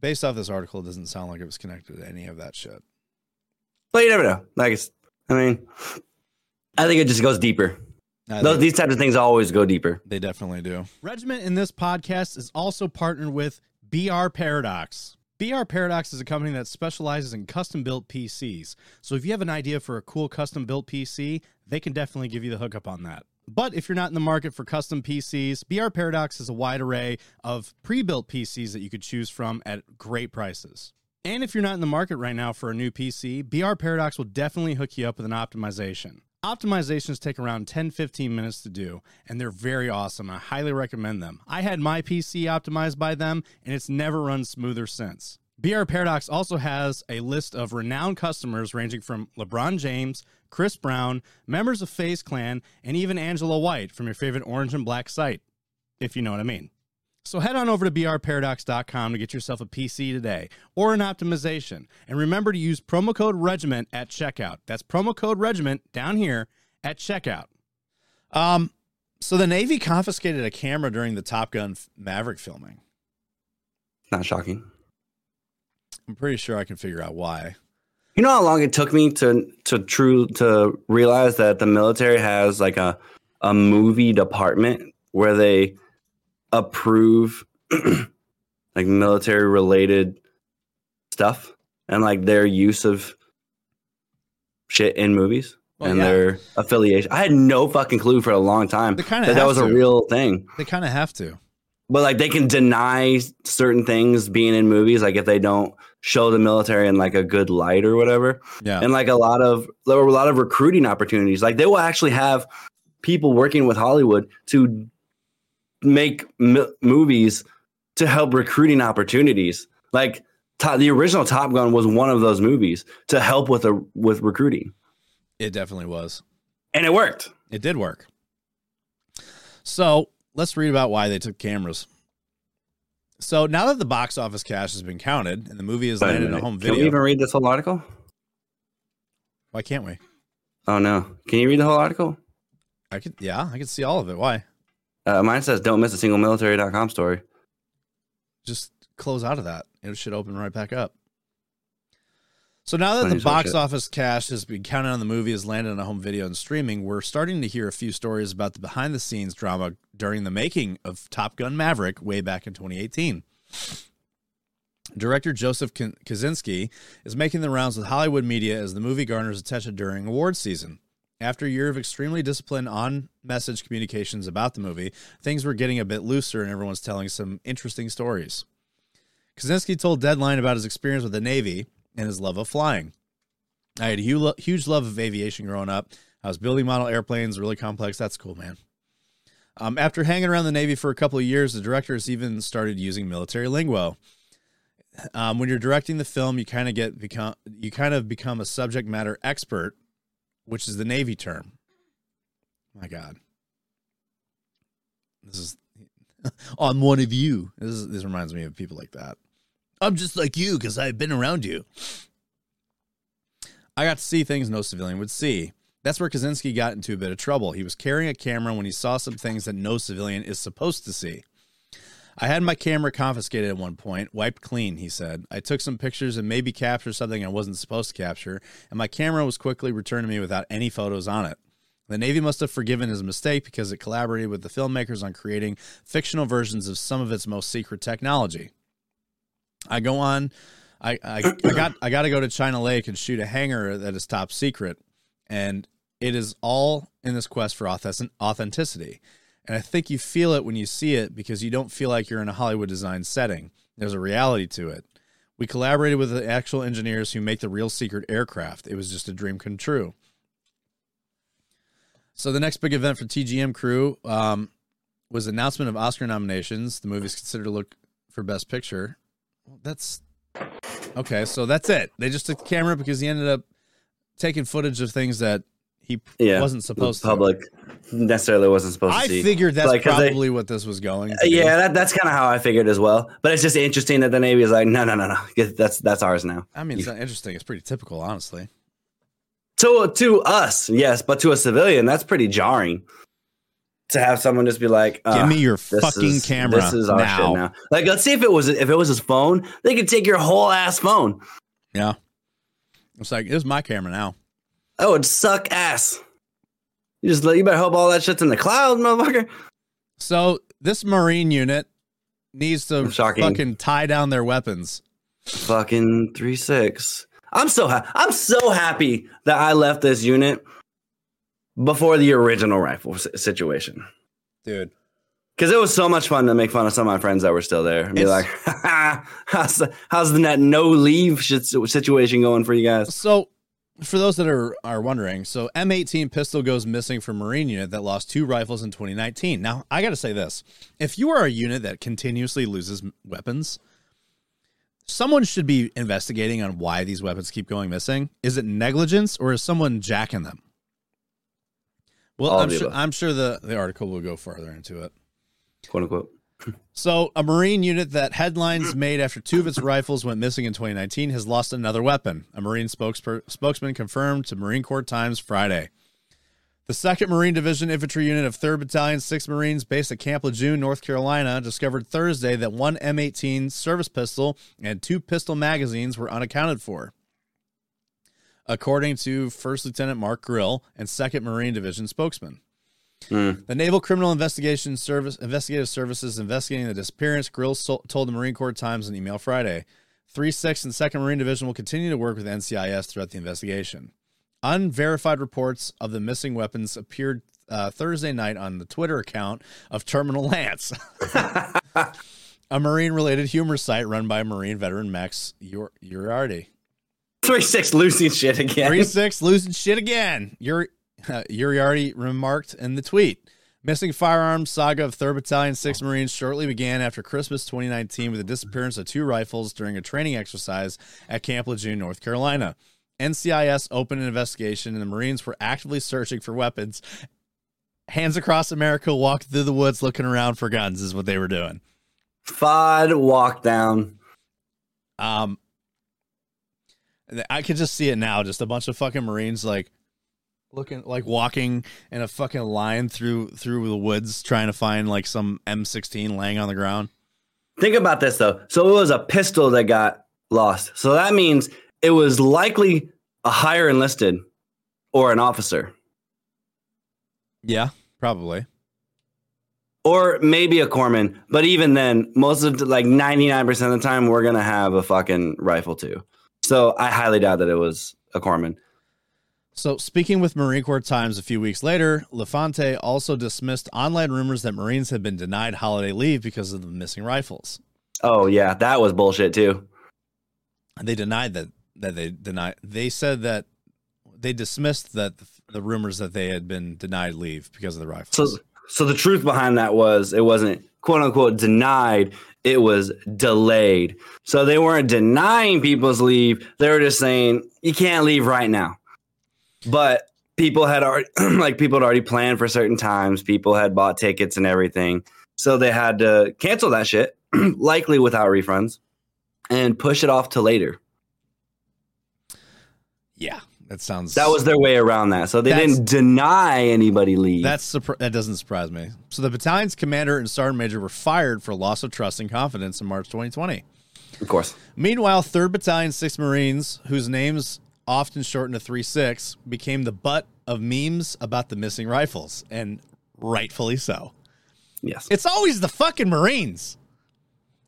Based off this article, it doesn't sound like it was connected to any of that shit. But you never know. Like, it's, I mean, I think it just goes deeper. Those, these types of things always go deeper. They definitely do. Regiment in this podcast is also partnered with BR Paradox. BR Paradox is a company that specializes in custom built PCs. So if you have an idea for a cool custom built PC, they can definitely give you the hookup on that. But if you're not in the market for custom PCs, BR Paradox has a wide array of pre built PCs that you could choose from at great prices. And if you're not in the market right now for a new PC, BR Paradox will definitely hook you up with an optimization. Optimizations take around 10 15 minutes to do, and they're very awesome. I highly recommend them. I had my PC optimized by them, and it's never run smoother since. BR Paradox also has a list of renowned customers ranging from LeBron James, Chris Brown, members of FaZe Clan, and even Angela White from your favorite orange and black site, if you know what I mean. So head on over to brparadox.com to get yourself a PC today or an optimization. And remember to use promo code regiment at checkout. That's promo code regiment down here at checkout. Um so the Navy confiscated a camera during the Top Gun Maverick filming. Not shocking. I'm pretty sure I can figure out why. You know how long it took me to to true to realize that the military has like a a movie department where they approve [clears throat] like military related stuff and like their use of shit in movies Well, and yeah. their affiliation. I had no fucking clue for a long time They that that was a real thing. They kind of have to. But like they can deny certain things being in movies, like if they don't show the military in like a good light or whatever. Yeah. And like a lot of there were a lot of recruiting opportunities. Like they will actually have people working with Hollywood to make m- movies to help recruiting opportunities. Like to- the original Top Gun was one of those movies to help with a with recruiting, it definitely was. and it worked. It did work. So let's read about why they took cameras. So now that the box office cash has been counted and the movie has a landed a minute. home Can we video, even read this whole article? why can't we? Oh no! Can you read the whole article? I could, yeah, I could see all of it. Why? Uh, mine says, "Don't miss a single military.com story." Just close out of that. It should open right back up. So now that the box shit. office cash has been counted on the movie has landed on a home video and streaming, we're starting to hear a few stories about the behind the scenes drama during the making of Top Gun Maverick way back in 2018. Director Joseph Kosinski is making the rounds with Hollywood media as the movie garners attention during awards season. After a year of extremely disciplined on message communications about the movie, things were getting a bit looser and everyone's telling some interesting stories. Kosinski told Deadline about his experience with the Navy and his love of flying. I had a huge love of aviation growing up. I was building model airplanes, really complex. That's cool, man. Um, after hanging around the Navy for a couple of years, the director has even started using military lingo. Um, when you're directing the film, you kind of get become you kind of become a subject matter expert, which is the Navy term. My God, this is [laughs] I'm one of you. This is, this reminds me of people like that. I'm just like you because I've been around you. I got to see things no civilian would see. That's where Kosinski got into a bit of trouble. He was carrying a camera when he saw some things that no civilian is supposed to see. I had my camera confiscated at one point, wiped clean, he said. I took some pictures and maybe captured something I wasn't supposed to capture, and my camera was quickly returned to me without any photos on it. The Navy must have forgiven his mistake because it collaborated with the filmmakers on creating fictional versions of some of its most secret technology. I go on. I, I, I got I got to go to China Lake and shoot a hangar that is top secret, and it is all in this quest for authentic- authenticity. And I think you feel it when you see it because you don't feel like you're in a Hollywood design setting. There's a reality to it. We collaborated with the actual engineers who make the real secret aircraft. It was just a dream come true. So the next big event for TGM crew um, was announcement of Oscar nominations. The movie is considered to look for Best Picture. That's okay. So that's it. They just took the camera because he ended up taking footage of things that he Yeah, wasn't supposed the public necessarily wasn't to. supposed to I figured that's Like, 'cause they- probably what this was going. To be. yeah, that, that's kind of how I figured as well. But it's just interesting that the Navy is like, no, no, no, no, that's that's ours now. I mean, it's not interesting. It's pretty typical, honestly. To to us, yes, but to a civilian, that's pretty jarring. To have someone just be like, Give "Uh, me your fucking is- camera This is our now." shit now. Like, let's see if it was if it was his phone, they could take your whole ass phone. Yeah, it's like is my camera now. That would suck ass. You just you better hope all that shit's in the cloud, motherfucker. So this Marine unit needs to Shocking. fucking tie down their weapons. Fucking three six. I'm so ha- I'm so happy that I left this unit before the original rifle s- situation. Dude. Because it was so much fun to make fun of some of my friends that were still there and be It's- like, [laughs] how's, the, how's the net no leave shit situation going for you guys? So, for those that are are wondering, so M18 pistol goes missing from Marine unit that lost two rifles in 2019. Now, I got to say this: if you are a unit that continuously loses weapons, someone should be investigating on why these weapons keep going missing. Is it negligence or is someone jacking them? Well, I'm sure. I'm sure the the article will go further into it. Quote unquote. So, a Marine unit that headlines mm. made after two of its rifles went missing in 2019 has lost another weapon. A Marine spokesper- spokesman confirmed to Marine Corps Times Friday. The 2nd Marine Division Infantry Unit of 3rd Battalion, 6 Marines based at Camp Lejeune, North Carolina, discovered Thursday that one M18 service pistol and two pistol magazines were unaccounted for. According to First Lieutenant Mark Grill and 2nd Marine Division spokesman. The Naval Criminal Investigation Service Investigative Services investigating the disappearance. Grills told the Marine Corps Times in email Friday. 3 6 and 2nd Marine Division will continue to work with NCIS throughout the investigation. Unverified reports of the missing weapons appeared uh, Thursday night on the Twitter account of Terminal Lance, [laughs] a Marine related humor site run by Marine veteran Max Ur- Uriarty. Three six losing shit again. Three six losing shit again. Uh, [laughs] Uriarty remarked in the tweet. Missing firearms saga of 3rd Battalion 6 Marines shortly began after Christmas 2019 with the disappearance of two rifles during a training exercise at Camp Lejeune, North Carolina. NCIS opened an investigation and the Marines were actively searching for weapons. Hands across America walked through the woods looking around for guns is what they were doing. FOD walk down. Um, I could just see it now. Just a bunch of fucking Marines like looking, like walking in a fucking line through through the woods, trying to find like some M16 laying on the ground. Think about this though. So it was a pistol that got lost. So that means it was likely a higher enlisted or an officer. Yeah, probably. Or maybe a corpsman, but even then, most of the, like ninety nine percent of the time, we're gonna have a fucking rifle too. So I highly doubt that it was a corpsman. So, speaking with Marine Corps Times a few weeks later, Lefante also dismissed online rumors that Marines had been denied holiday leave because of the missing rifles. Oh yeah, that was bullshit too. They denied that that they denied. They said that they dismissed that the, the rumors that they had been denied leave because of the rifles. So so the truth behind that was it wasn't quote unquote denied, it was delayed. So they weren't denying people's leave, they were just saying you can't leave right now. But people had already [clears throat] like people had already planned for certain times, people had bought tickets and everything. So they had to cancel that shit, [clears throat] likely without refunds, and push it off to later. yeah, that sounds That was their way around that. So they didn't deny anybody leave. That's that doesn't surprise me. So the battalion's commander and sergeant major were fired for loss of trust and confidence in March 2020. of course. Meanwhile, 3rd Battalion 6 Marines, whose names often shortened to 3 6, became the butt of memes about the missing rifles, and rightfully so. Yes. It's always the fucking Marines.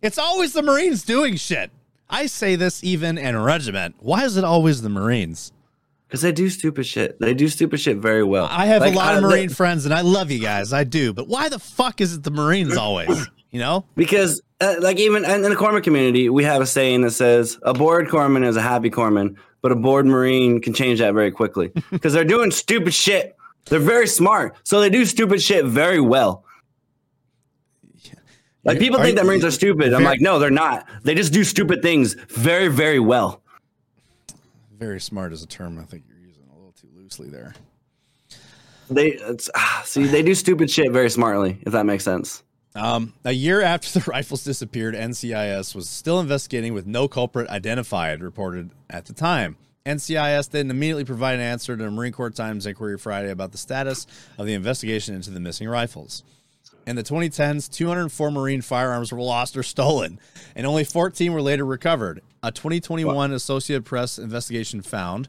It's always the Marines doing shit. I say this even in regiment. Why is it always the Marines? Because they do stupid shit. They do stupid shit very well. I have Like, a lot of I- Marine friends, and I love you guys. I do. But why the fuck is it the Marines [clears throat] always? You know? because, uh, like, even in the corpsman community, we have a saying that says a bored corpsman is a happy corpsman, but a bored Marine can change that very quickly [laughs] because they're doing stupid shit. They're very smart, so they do stupid shit very well. Like people Are think you- that Marines are stupid. I'm like, no, they're not. They just do stupid things very, very well. Very smart is a term I think you're using. A little too loosely there. They it's, ah, [sighs] see they do stupid shit very smartly, if that makes sense. Um, a year after [laughs] the rifles disappeared, NCIS was still investigating with no culprit identified, reported at the time. NCIS didn't immediately provide an answer to the Marine Corps Times inquiry Friday about the status of the investigation into the missing rifles. In the 2010s, 204 Marine firearms were lost or stolen, and only 14 were later recovered. A 2021 Associated Press investigation found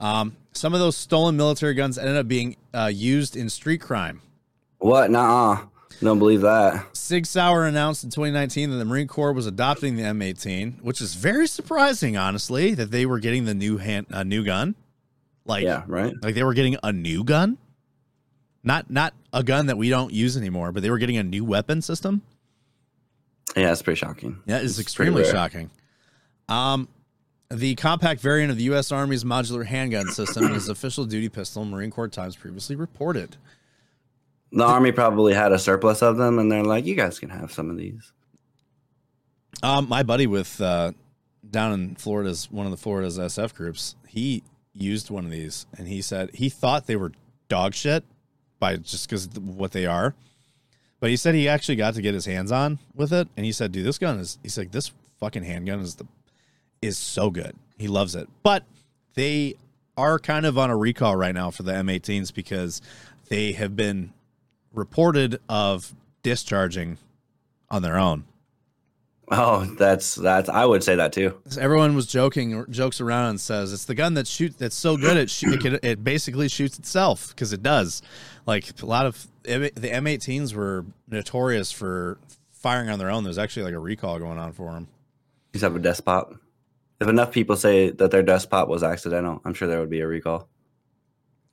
um, some of those stolen military guns ended up being uh, used in street crime. What? Nah, don't believe that. Sig Sauer announced in 2019 that the Marine Corps was adopting the M18, which is very surprising, honestly, that they were getting the new hand, a new gun. Like, Yeah, right. like they were getting a new gun, not not a gun that we don't use anymore, but they were getting a new weapon system. Yeah, it's pretty shocking. That is It's extremely shocking. Um, the compact variant of the U.S. Army's modular handgun system is official duty pistol. Marine Corps Times previously reported. The army probably had a surplus of them, and they're like, "You guys can have some of these." Um, my buddy with uh, down in Florida's one of the Florida's SF groups, he used one of these, and he said he thought they were dog shit by just because what they are. But he said he actually got to get his hands on with it, and he said, "Dude, this gun is." He's like, "This fucking handgun is the is so good. He loves it." But they are kind of on a recall right now for the M18s because they have been reported of discharging on their own. Oh, that's that's. I would say that too. Everyone was joking jokes around and says it's the gun that shoot that's so good it shoot, it, can, it basically shoots itself because it does. Like a lot of the M18s were notorious for firing on their own. There's actually like a recall going on for them. These have a despot. If enough people say that their despot was accidental, I'm sure there would be a recall.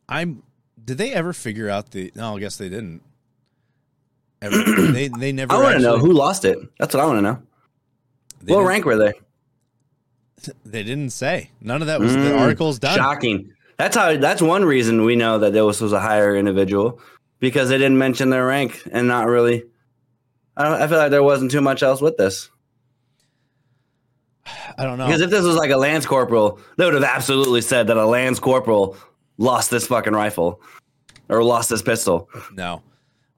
I'm. Did they ever figure out the? No, I guess they didn't. Ever, [clears throat] they they never. I want to know who lost it. That's what I want to know. what rank were they? They didn't say. None of that was the Mm, article's done. Shocking. That's how. That's one reason we know that this was a higher individual because they didn't mention their rank and not really. I, don't, I feel like there wasn't too much else with this. I don't know. Because if this was like a lance corporal, they would have absolutely said that a lance corporal lost this fucking rifle or lost this pistol. No.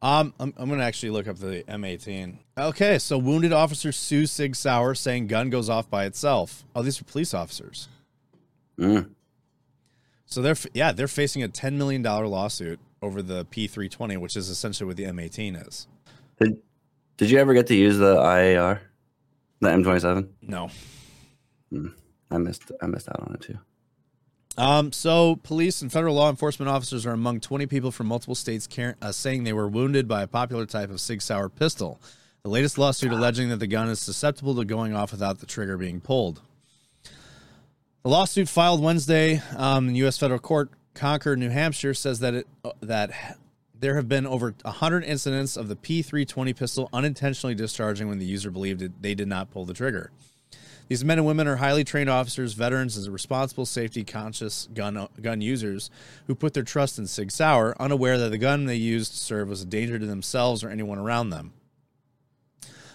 Um, I'm, I'm going to actually look up the M18. Okay, so wounded officer Sue Sig Sauer saying gun goes off by itself. Oh, these are police officers. Mm. So they're yeah they're facing a ten million dollar lawsuit over the P320, which is essentially what the M18 is. Did, did you ever get to use the IAR, the M27? No. I missed. I missed out on it too. Um, so police and federal law enforcement officers are among 20 people from multiple states car- uh, saying they were wounded by a popular type of Sig Sauer pistol. The latest lawsuit alleging that the gun is susceptible to going off without the trigger being pulled. The lawsuit filed Wednesday um, in U.S. federal court, Concord, New Hampshire, says that it uh, that there have been over 100 incidents of the P320 pistol unintentionally discharging when the user believed it, they did not pull the trigger. These men and women are highly trained officers, veterans, and responsible, safety conscious gun gun users who put their trust in Sig Sauer, unaware that the gun they used to serve was a danger to themselves or anyone around them.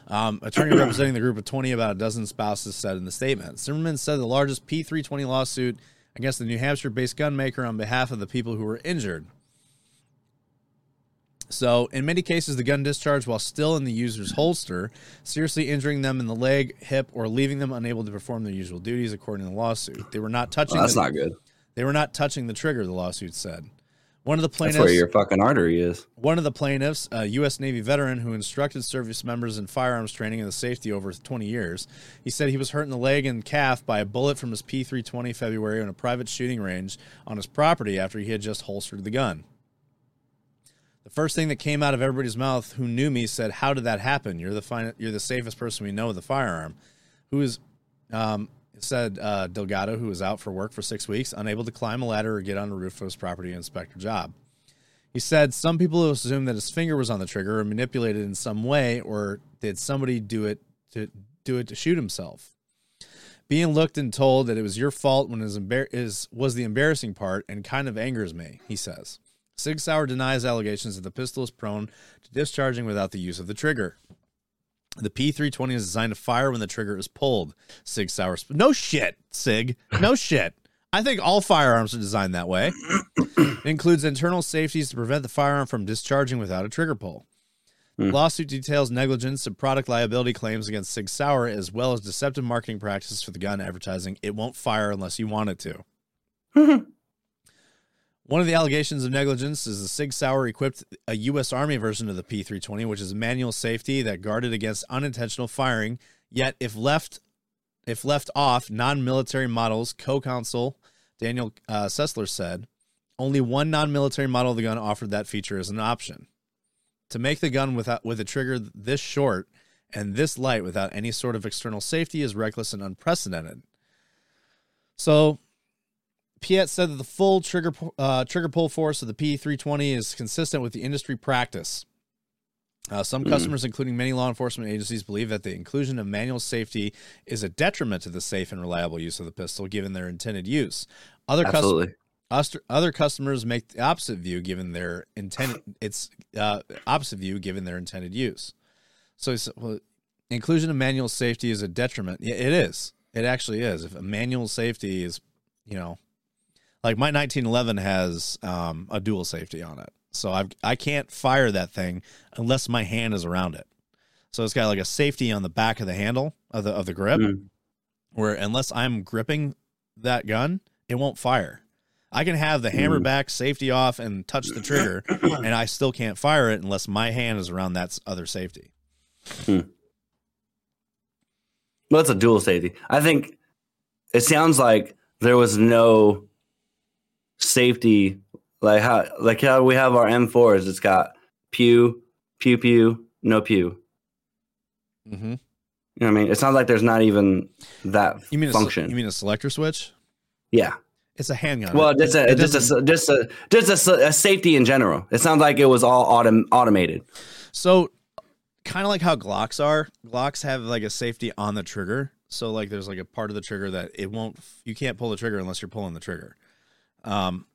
Um, attorney [coughs] representing the group of 20, about a dozen spouses, said in the statement. Zimmerman said the largest P320 lawsuit against the New Hampshire based gun maker on behalf of the people who were injured. So, in many cases, the gun discharged while still in the user's holster, seriously injuring them in the leg, hip, or leaving them unable to perform their usual duties, according to the lawsuit. They were not touching. Well, that's the, not good. They were not touching the trigger. The lawsuit said. One of the That's plaintiffs. where your fucking artery is. One of the plaintiffs, a U.S. Navy veteran who instructed service members in firearms training and the safety over 20 years, he said he was hurt in the leg and calf by a bullet from his P320 February on a private shooting range on his property after he had just holstered the gun. First thing that came out of everybody's mouth who knew me said, "How did that happen? You're the fin- you're the safest person we know with a firearm." Who is um, said uh, Delgado, who was out for work for six weeks, unable to climb a ladder or get on the roof of his property inspector job. He said some people assume that his finger was on the trigger or manipulated in some way, or did somebody do it to do it to shoot himself? Being looked and told that it was your fault embar- is was the embarrassing part and kind of angers me. He says. Sig Sauer denies allegations that the pistol is prone to discharging without the use of the trigger. The P320 is designed to fire when the trigger is pulled. Sig Sauer. Sp- no shit, Sig. No [laughs] shit. I think all firearms are designed that way. it [coughs] includes internal safeties to prevent the firearm from discharging without a trigger pull. Hmm. Lawsuit details negligence and product liability claims against Sig Sauer, as well as deceptive marketing practices for the gun advertising. It won't fire unless you want it to. [laughs] One of the allegations of negligence is the Sig Sauer equipped a U.S. Army version of the P320, which is a manual safety that guarded against unintentional firing. Yet, if left if left off, non-military models, co-counsel Daniel uh, Sessler said, only one non-military model of the gun offered that feature as an option. To make the gun without with a trigger this short and this light without any sort of external safety is reckless and unprecedented. So, Piet said that the full trigger uh, trigger pull force of the P320 is consistent with the industry practice. Uh, some customers, including many law enforcement agencies, believe that the inclusion of manual safety is a detriment to the safe and reliable use of the pistol, given their intended use. Other customers. Absolutely. Other customers make the opposite view given their intended it's uh, opposite view given their intended use. So he said, well, inclusion of manual safety is a detriment. Yeah, it is. It actually is. If a manual safety is, you know, like my 1911 has um, a dual safety on it, so I I can't fire that thing unless my hand is around it. So it's got like a safety on the back of the handle of the of the grip, Mm. where unless I'm gripping that gun, it won't fire. I can have the hammer Mm. back safety off and touch the trigger, [coughs] and I still can't fire it unless my hand is around that other safety. Well, it's a dual safety. I think it sounds like there was no safety, like how like how we have our M4s. It's got pew, pew, pew, no pew. Mm-hmm. You know what I mean? It sounds like there's not even that You mean a, function. you mean a selector switch? yeah. It's a handgun. Well, It- just a just a just a just a, a safety in general. It sounds like it was all autom- automated. So, kind of like how Glocks are. Glocks have like a safety on the trigger. So, like, there's like a part of the trigger that it won't. You can't pull the trigger unless you're pulling the trigger. Um,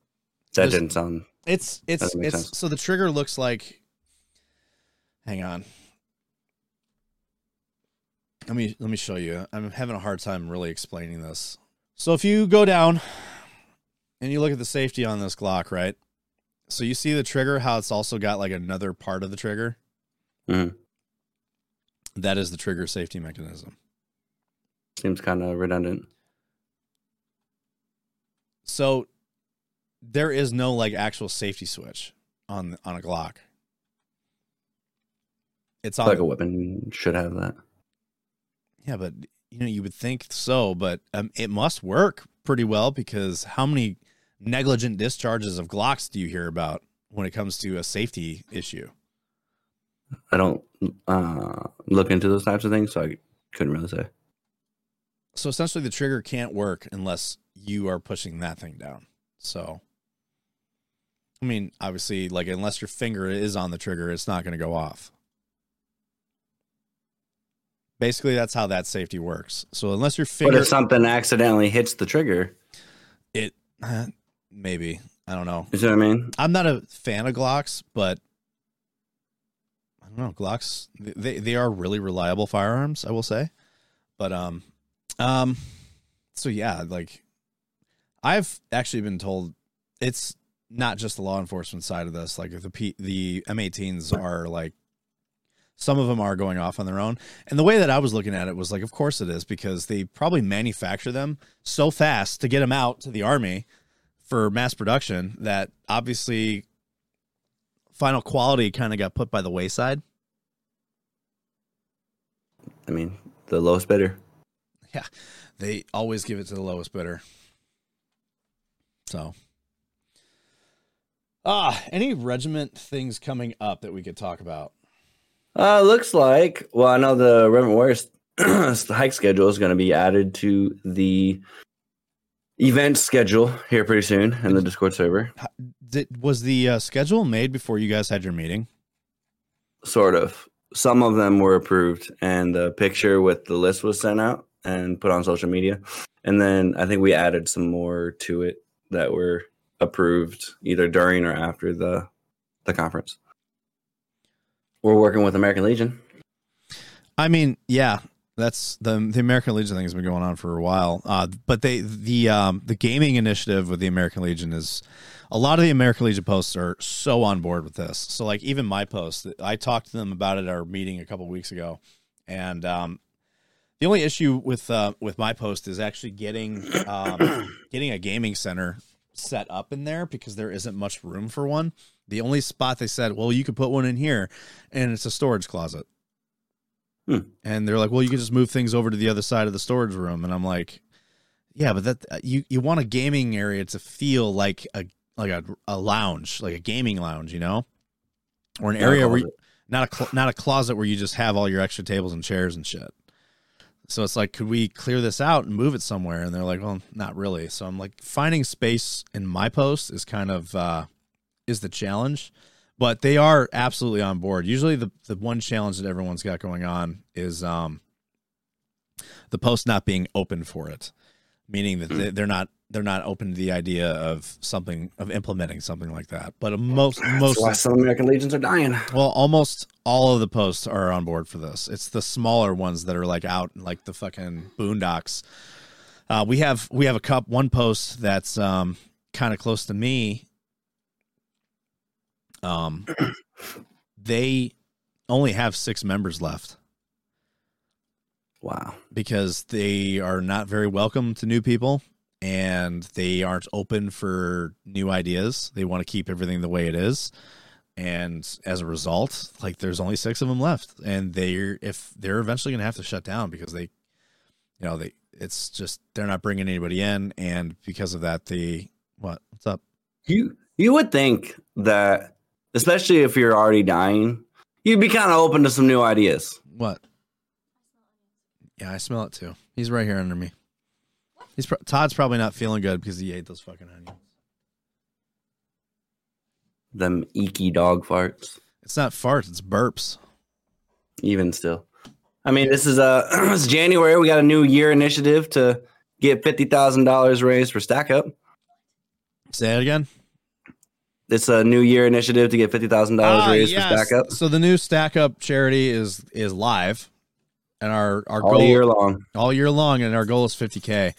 That didn't sound. it's it's it's sense. so the trigger looks like. Hang on. Let me let me show you. I'm having a hard time really explaining this. So if you go down and you look at the safety on this Glock, right? So you see the trigger, how it's also got like another part of the trigger. Mhm. That is the trigger safety mechanism. Seems kind of redundant. So there is no like actual safety switch on on a Glock. It's on like a weapon should have that. Yeah, but you know, you would think so, but um, it must work pretty well because how many negligent discharges of Glocks do you hear about when it comes to a safety issue? I don't uh, look into those types of things, so I couldn't really say. So essentially, the trigger can't work unless you are pushing that thing down. So, I mean, obviously, like unless your finger is on the trigger, it's not going to go off. Basically, that's how that safety works. So unless your finger, But if something accidentally hits the trigger, it maybe I don't know. you see what I mean? I'm not a fan of Glocks, but I don't know. Glocks they they are really reliable firearms, I will say. But um um so yeah, like I've actually been told it's not just the law enforcement side of this. Like the P, the M18s are like some of them are going off on their own. And the way that I was looking at it was like of course it is because they probably manufacture them so fast to get them out to the army for mass production that obviously final quality kind of got put by the wayside. I mean, the lowest bidder. Yeah, they always give it to the lowest bidder. So, ah, any regiment things coming up that we could talk about? Uh, looks like. Well, I know the Irreverent Warriors the [clears throat] hike schedule is going to be added to the event schedule here pretty soon in the Discord server. Did, was the uh, schedule made before you guys had your meeting? Sort of. Some of them were approved, and the picture with the list was sent out and put on social media. And then I think we added some more to it that were approved either during or after the the conference. We're working with American Legion. I mean, yeah, That's the the American Legion thing has been going on for a while. Uh, but they the um, the gaming initiative with the American Legion is a lot of the American Legion posts are so on board with this. So like even my post, I talked to them about it at our meeting a couple weeks ago, and um, the only issue with uh, with my post is actually getting um, [coughs] getting a gaming center set up in there because there isn't much room for one. The only spot they said, well, you could put one in here, and it's a storage closet. Hmm. And they're like, well, you can just move things over to the other side of the storage room, and I'm like, yeah, but that you you want a gaming area to feel like a like a, a lounge, like a gaming lounge, you know, or an area where you, not a cl- not a closet where you just have all your extra tables and chairs and shit. So it's like, could we clear this out and move it somewhere? And they're like, well, not really. So I'm like, finding space in my post is kind of uh, is the challenge, but they are absolutely on board. Usually, the the one challenge that everyone's got going on is um, the post not being open for it, meaning that they, they're not they're not open to the idea of something of implementing something like that. But most most why some American Legions are dying. well, almost all of the posts are on board for this. It's the smaller ones that are like out like the fucking boondocks. Uh, we have we have a cup one post that's um kind of close to me. Um, [coughs] they only have six members left Wow. because they are not very welcome to new people and they aren't open for new ideas. They want to keep everything the way it is. And as a result, like there's only six of them left. And they're if they're eventually gonna have to shut down because they you know, they it's just they're not bringing anybody in and because of that they what? What's up? You you would think that, especially if you're already dying, you'd be kind of open to some new ideas. What? Yeah, I smell it too. He's right here under me. He's pro- Todd's probably not feeling good because he ate those fucking onions. Them eeky dog farts. It's not farts, it's burps. Even still, I mean, this is uh [clears throat] it's January. We got a new year initiative to get fifty thousand dollars raised for Stack Up. Say it again. It's a new year initiative to get fifty thousand dollars Ah, raised yes. for Stack Up So the new Stack Up charity is is live, and our our all goal year long. all year long, and our goal is 50k.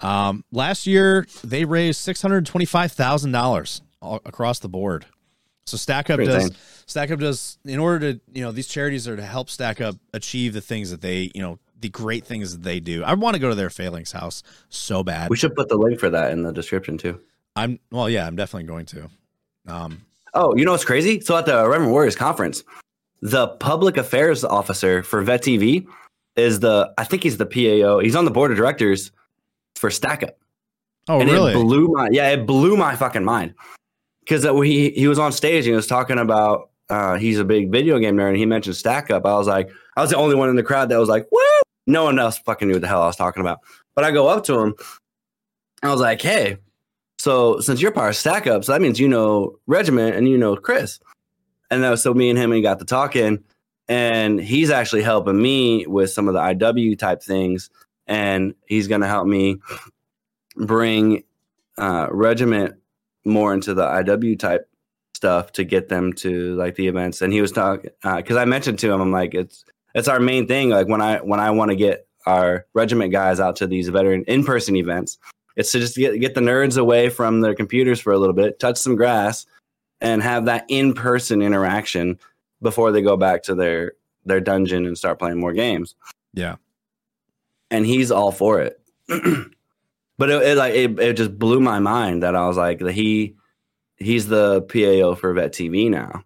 Um, last year they raised six hundred twenty five thousand dollars across the board. So Stack Up does insane. Stack Up does in order to you know these charities are to help Stack Up achieve the things that they you know the great things that they do. I want to go to their failings house so bad. We should put the link for that in the description too. I'm well, yeah, I'm definitely going to. Um, Oh, you know what's crazy? So at the Irreverent Warriors conference, the public affairs officer for Vet TV is the I think he's the PAO. He's on the board of directors for Stack Up. oh and really? it blew my yeah, it blew my fucking mind. Because he he was on stage and he was talking about uh, he's a big video game nerd and he mentioned Stack Up. I was like, I was the only one in the crowd that was like, woo! No one else fucking knew what the hell I was talking about. But I go up to him. I was like, hey, so since you're part of Stack Up, so that means you know Regiment and you know Chris. And that was so me and him and he got to talking. And he's actually helping me with some of the IW type things. And he's gonna help me bring uh, regiment more into the IW type stuff to get them to like the events. And he was talking because I mentioned to him, I'm like, it's it's our main thing. Like when I when I want to get our regiment guys out to these veteran in person events, it's to just get get the nerds away from their computers for a little bit, touch some grass, and have that in person interaction before they go back to their their dungeon and start playing more games yeah. And he's all for it. [clears throat] but it, it like it, it just blew my mind that I was like that he he's the PAO for Vet TV now.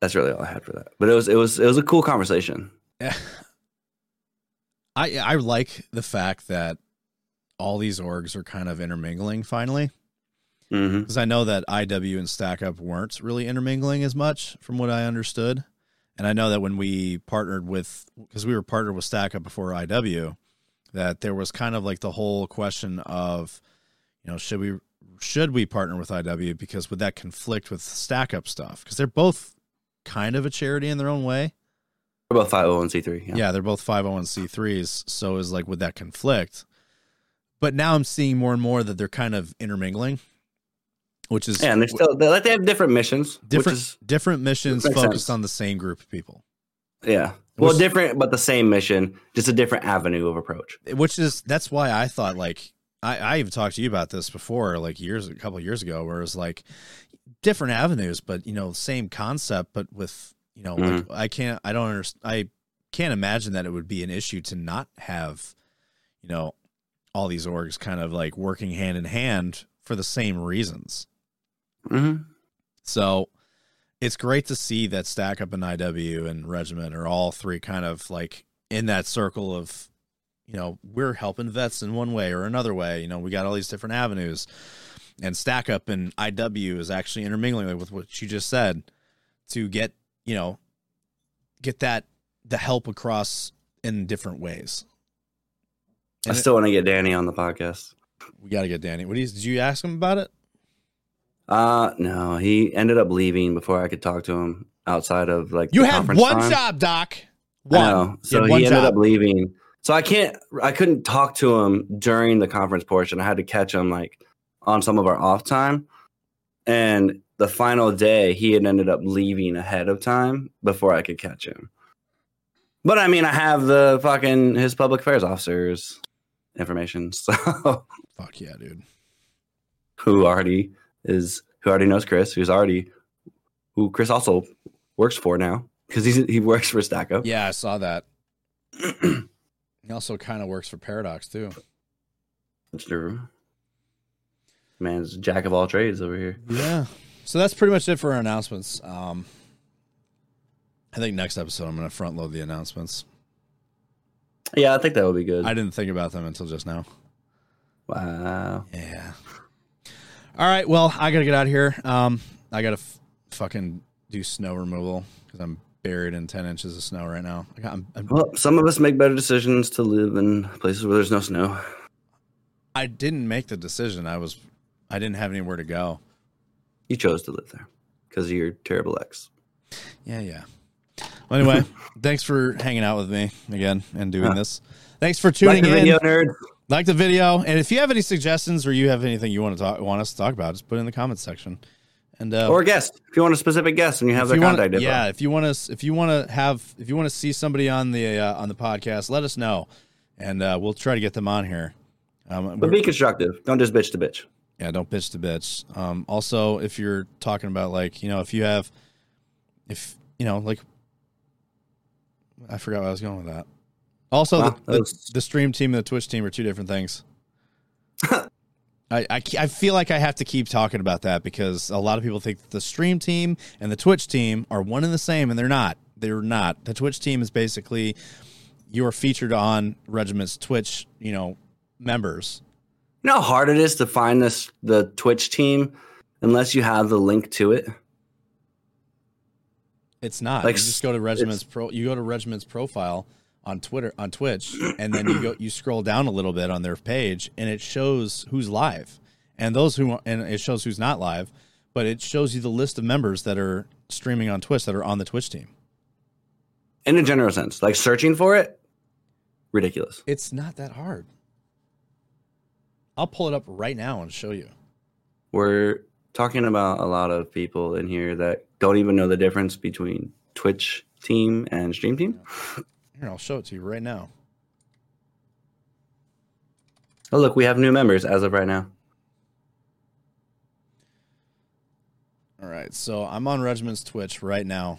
That's really all I had for that. But it was it was it was a cool conversation. Yeah. I I like the fact that all these orgs are kind of intermingling finally. Mm-hmm. because I know that IW and Stack Up weren't really intermingling as much, from what I understood. And I know that when we partnered with, because we were partnered with Stack Up before IW, that there was kind of like the whole question of, you know, should we should we partner with IW because would that conflict with Stack Up stuff? Because they're both kind of a charity in their own way. We're both five hundred one c three. Yeah, they're both 501c3s. So is like, would that conflict? But now I'm seeing more and more that they're kind of intermingling, which is Yeah, and they're still they like they have different missions. different Which is, different missions focused sense. on the same group of people. yeah. Well, Which- different but the same mission, just a different avenue of approach. which is that's why I thought like I I even talked to you about this before like years a couple years ago where it's like different avenues but you know same concept but with you know like mm-hmm. I can't I don't understand I can't imagine that it would be an issue to not have you know all these orgs kind of like working hand in hand for the same reasons. Hmm So it's great to see that Stack Up and IW and Regiment are all three kind of like in that circle of, you know, we're helping vets in one way or another way. You know, we got all these different avenues. And Stack Up and IW is actually intermingling with what you just said to get, you know, get that the help across in different ways. I And it- still want to get Danny on the podcast. we got to get Danny. What do you, did you ask him about it? Uh no, he ended up leaving before I could talk to him outside of like You had conference one time. job, Doc. One. know. So had he ended job. up leaving. So I can't I couldn't talk to him during the conference portion. I had to catch him like on some of our off time. And the final day he had ended up leaving ahead of time before I could catch him. But I mean I have the fucking his public affairs officers information. [laughs] So Fuck yeah, dude. who already is who already knows Chris, who's already who Chris also works for now because he's he works for Stack Up. Yeah, I saw that. [clears throat] he also kind of works for Paradox too. That's true. Man's jack of all trades over here. Yeah. So that's pretty much it for our announcements. Um, I think next episode I'm going to front load the announcements. Yeah, I think that would be good. I didn't think about them until just now. wow. Yeah. All right. Well, I got to get out of here. Um, I got to f- fucking do snow removal because I'm buried in 10 inches of snow right now. I I'm, Well, some of us make better decisions to live in places where there's no snow. I didn't make the decision. I was, I didn't have anywhere to go. You chose to live there because of your terrible ex. Yeah, yeah. Well, anyway, [laughs] thanks for hanging out with me again and doing Huh. this. Thanks for tuning in. video nerd. Like the video, and if you have any suggestions or you have anything you want to talk, want us to talk about, just put it in the comments section. And uh, Or a guest. If you want a specific guest and you have their you contact info. yeah, if you want to, if you want to have, if you want to see somebody on the uh, on the podcast, let us know, and uh, we'll try to get them on here. Um, But be constructive. Don't just bitch to bitch. yeah, don't bitch to bitch. Um, also, if you're talking about like, you know, if you have, if you know, like, I forgot where I was going with that. Also, Wow, the, was- the stream team and the Twitch team are two different things. [laughs] I, I I feel like I have to keep talking about that because a lot of people think the stream team and the Twitch team are one and the same, and they're not. They're not. The Twitch team is basically you're featured on Regiment's Twitch, you know, members. You know how hard it is to find this the Twitch team unless you have the link to it? It's not. Like, you just go to Regiment's pro. You go to Regiment's profile on Twitter on Twitch, and then you go you scroll down a little bit on their page, and it shows who's live, and those who and it shows who's not live, but it shows you the list of members that are streaming on Twitch that are on the Twitch team. In a general sense. Like searching for it, ridiculous. It's not that hard. I'll pull it up right now and show you. We're talking about a lot of people in here that don't even know the difference between Twitch team and stream team. Here, I'll show it to you right now. Oh, look, we have new members as of right now. All right, so I'm on Regiment's Twitch right now.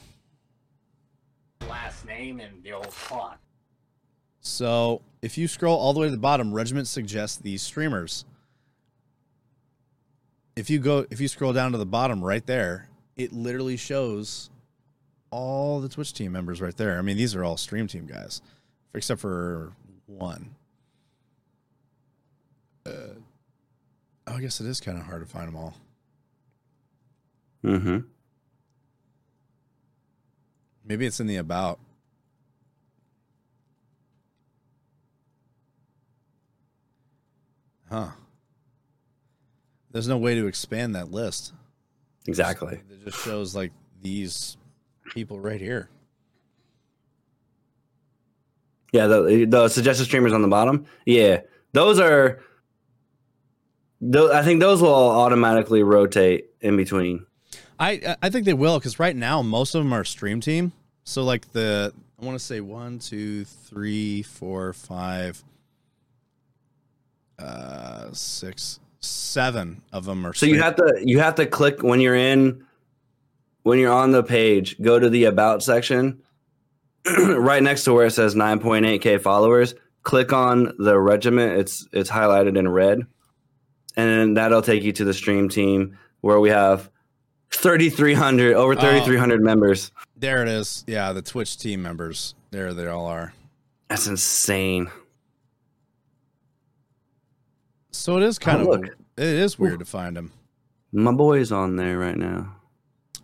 last name and the old font. So if you scroll all the way to the bottom, Regiment suggests these streamers. If you go, if you scroll down to the bottom right there, it literally shows all the Twitch team members right there. I mean, these are all stream team guys, except for one. Uh, oh, I guess it is kind of hard to find them all. Mm-hmm. Maybe it's in the about. Huh. There's no way to expand that list. Exactly. It just shows like these people right here. Yeah, the the suggested streamers on the bottom. Yeah, those are Tho- I think those will automatically rotate in between. I I think they will because right now most of them are stream team. So like the I want to say one, two, three, four, five, uh, six, seven of them are. So you have to you have to click when you're in when you're on the page, go to the about section [clears throat] right next to where it says 9.8k followers, click on the regiment. It's it's highlighted in red. And then that'll take you to the stream team where we have 3300 over 3300 members. There it is. Yeah, the Twitch team members. There they all are. That's insane. So it is kind Oh, of look. it is weird to find them. My boy's on there right now.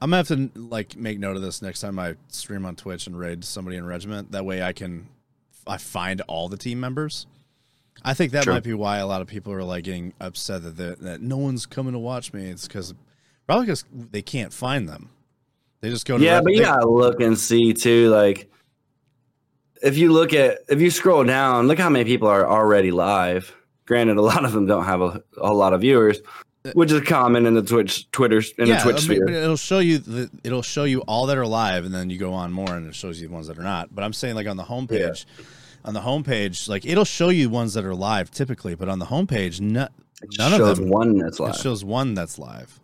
I'm gonna have to like make note of this next time I stream on Twitch and raid somebody in regiment. That way I can I find all the team members. I think that True. might be why a lot of people are like getting upset that that no one's coming to watch me. It's because probably because they can't find them. They just go to Yeah, but you gotta look and see too. Like, if you look at if you scroll down, look how many people are already live. Granted, a lot of them don't have a, a lot of viewers, which is common in the Twitch, Twitter, in yeah, the Twitch I mean, sphere. it'll show you the, it'll show you all that are live, and then you go on more, and it shows you the ones that are not. But I'm saying like on the homepage, on the homepage, like it'll show you ones that are live typically, but on the homepage, no, It none of them. one that's It live, shows one that's live.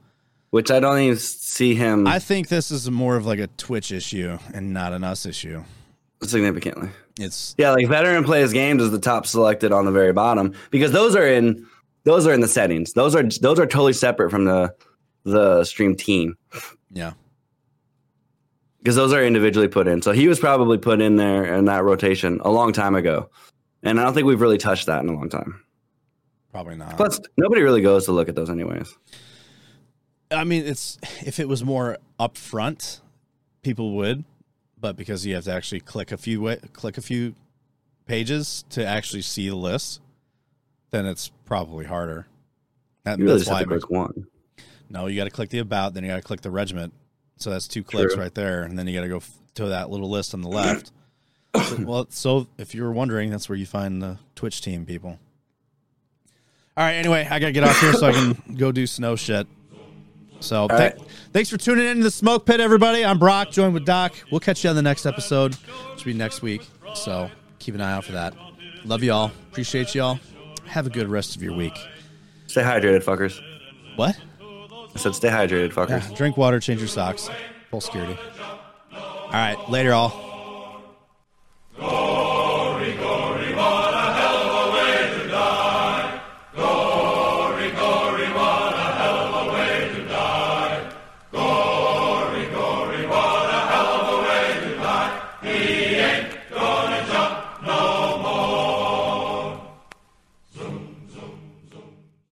which I don't even see him I think this is more of like a Twitch issue and not an us issue. significantly. It's Yeah, like veteran plays games is the top selected on the very bottom because those are in those are in the settings. Those are those are totally separate from the the stream team. yeah. because those are individually put in. So he was probably put in there in that rotation a long time ago, and I don't think we've really touched that in a long time. Probably not. Plus, nobody really goes to look at those anyways. I mean, it's if it was more upfront, people would, but because you have to actually click a few click a few pages to actually see the list, then it's probably harder. That, You really that's why. to click one. no, you got to click the about, then you got to click the regiment. So that's two clicks True. right there, and then you got to go f- to that little list on the left. so, [coughs] well, so if you were wondering, that's where you find the Twitch team people. All right. Anyway, I gotta get off here so I can [coughs] go do snow shit. So th- right. thanks for tuning in to the Smoke Pit, everybody. I'm Brock, joined with Doc. We'll catch you on the next episode, which will be next week. So keep an eye out for that. Love y'all. Appreciate y'all. Have a good rest of your week. Stay hydrated, fuckers. What? I said stay hydrated, fuckers. Yeah, drink water, change your socks. Full security. All right, later, all.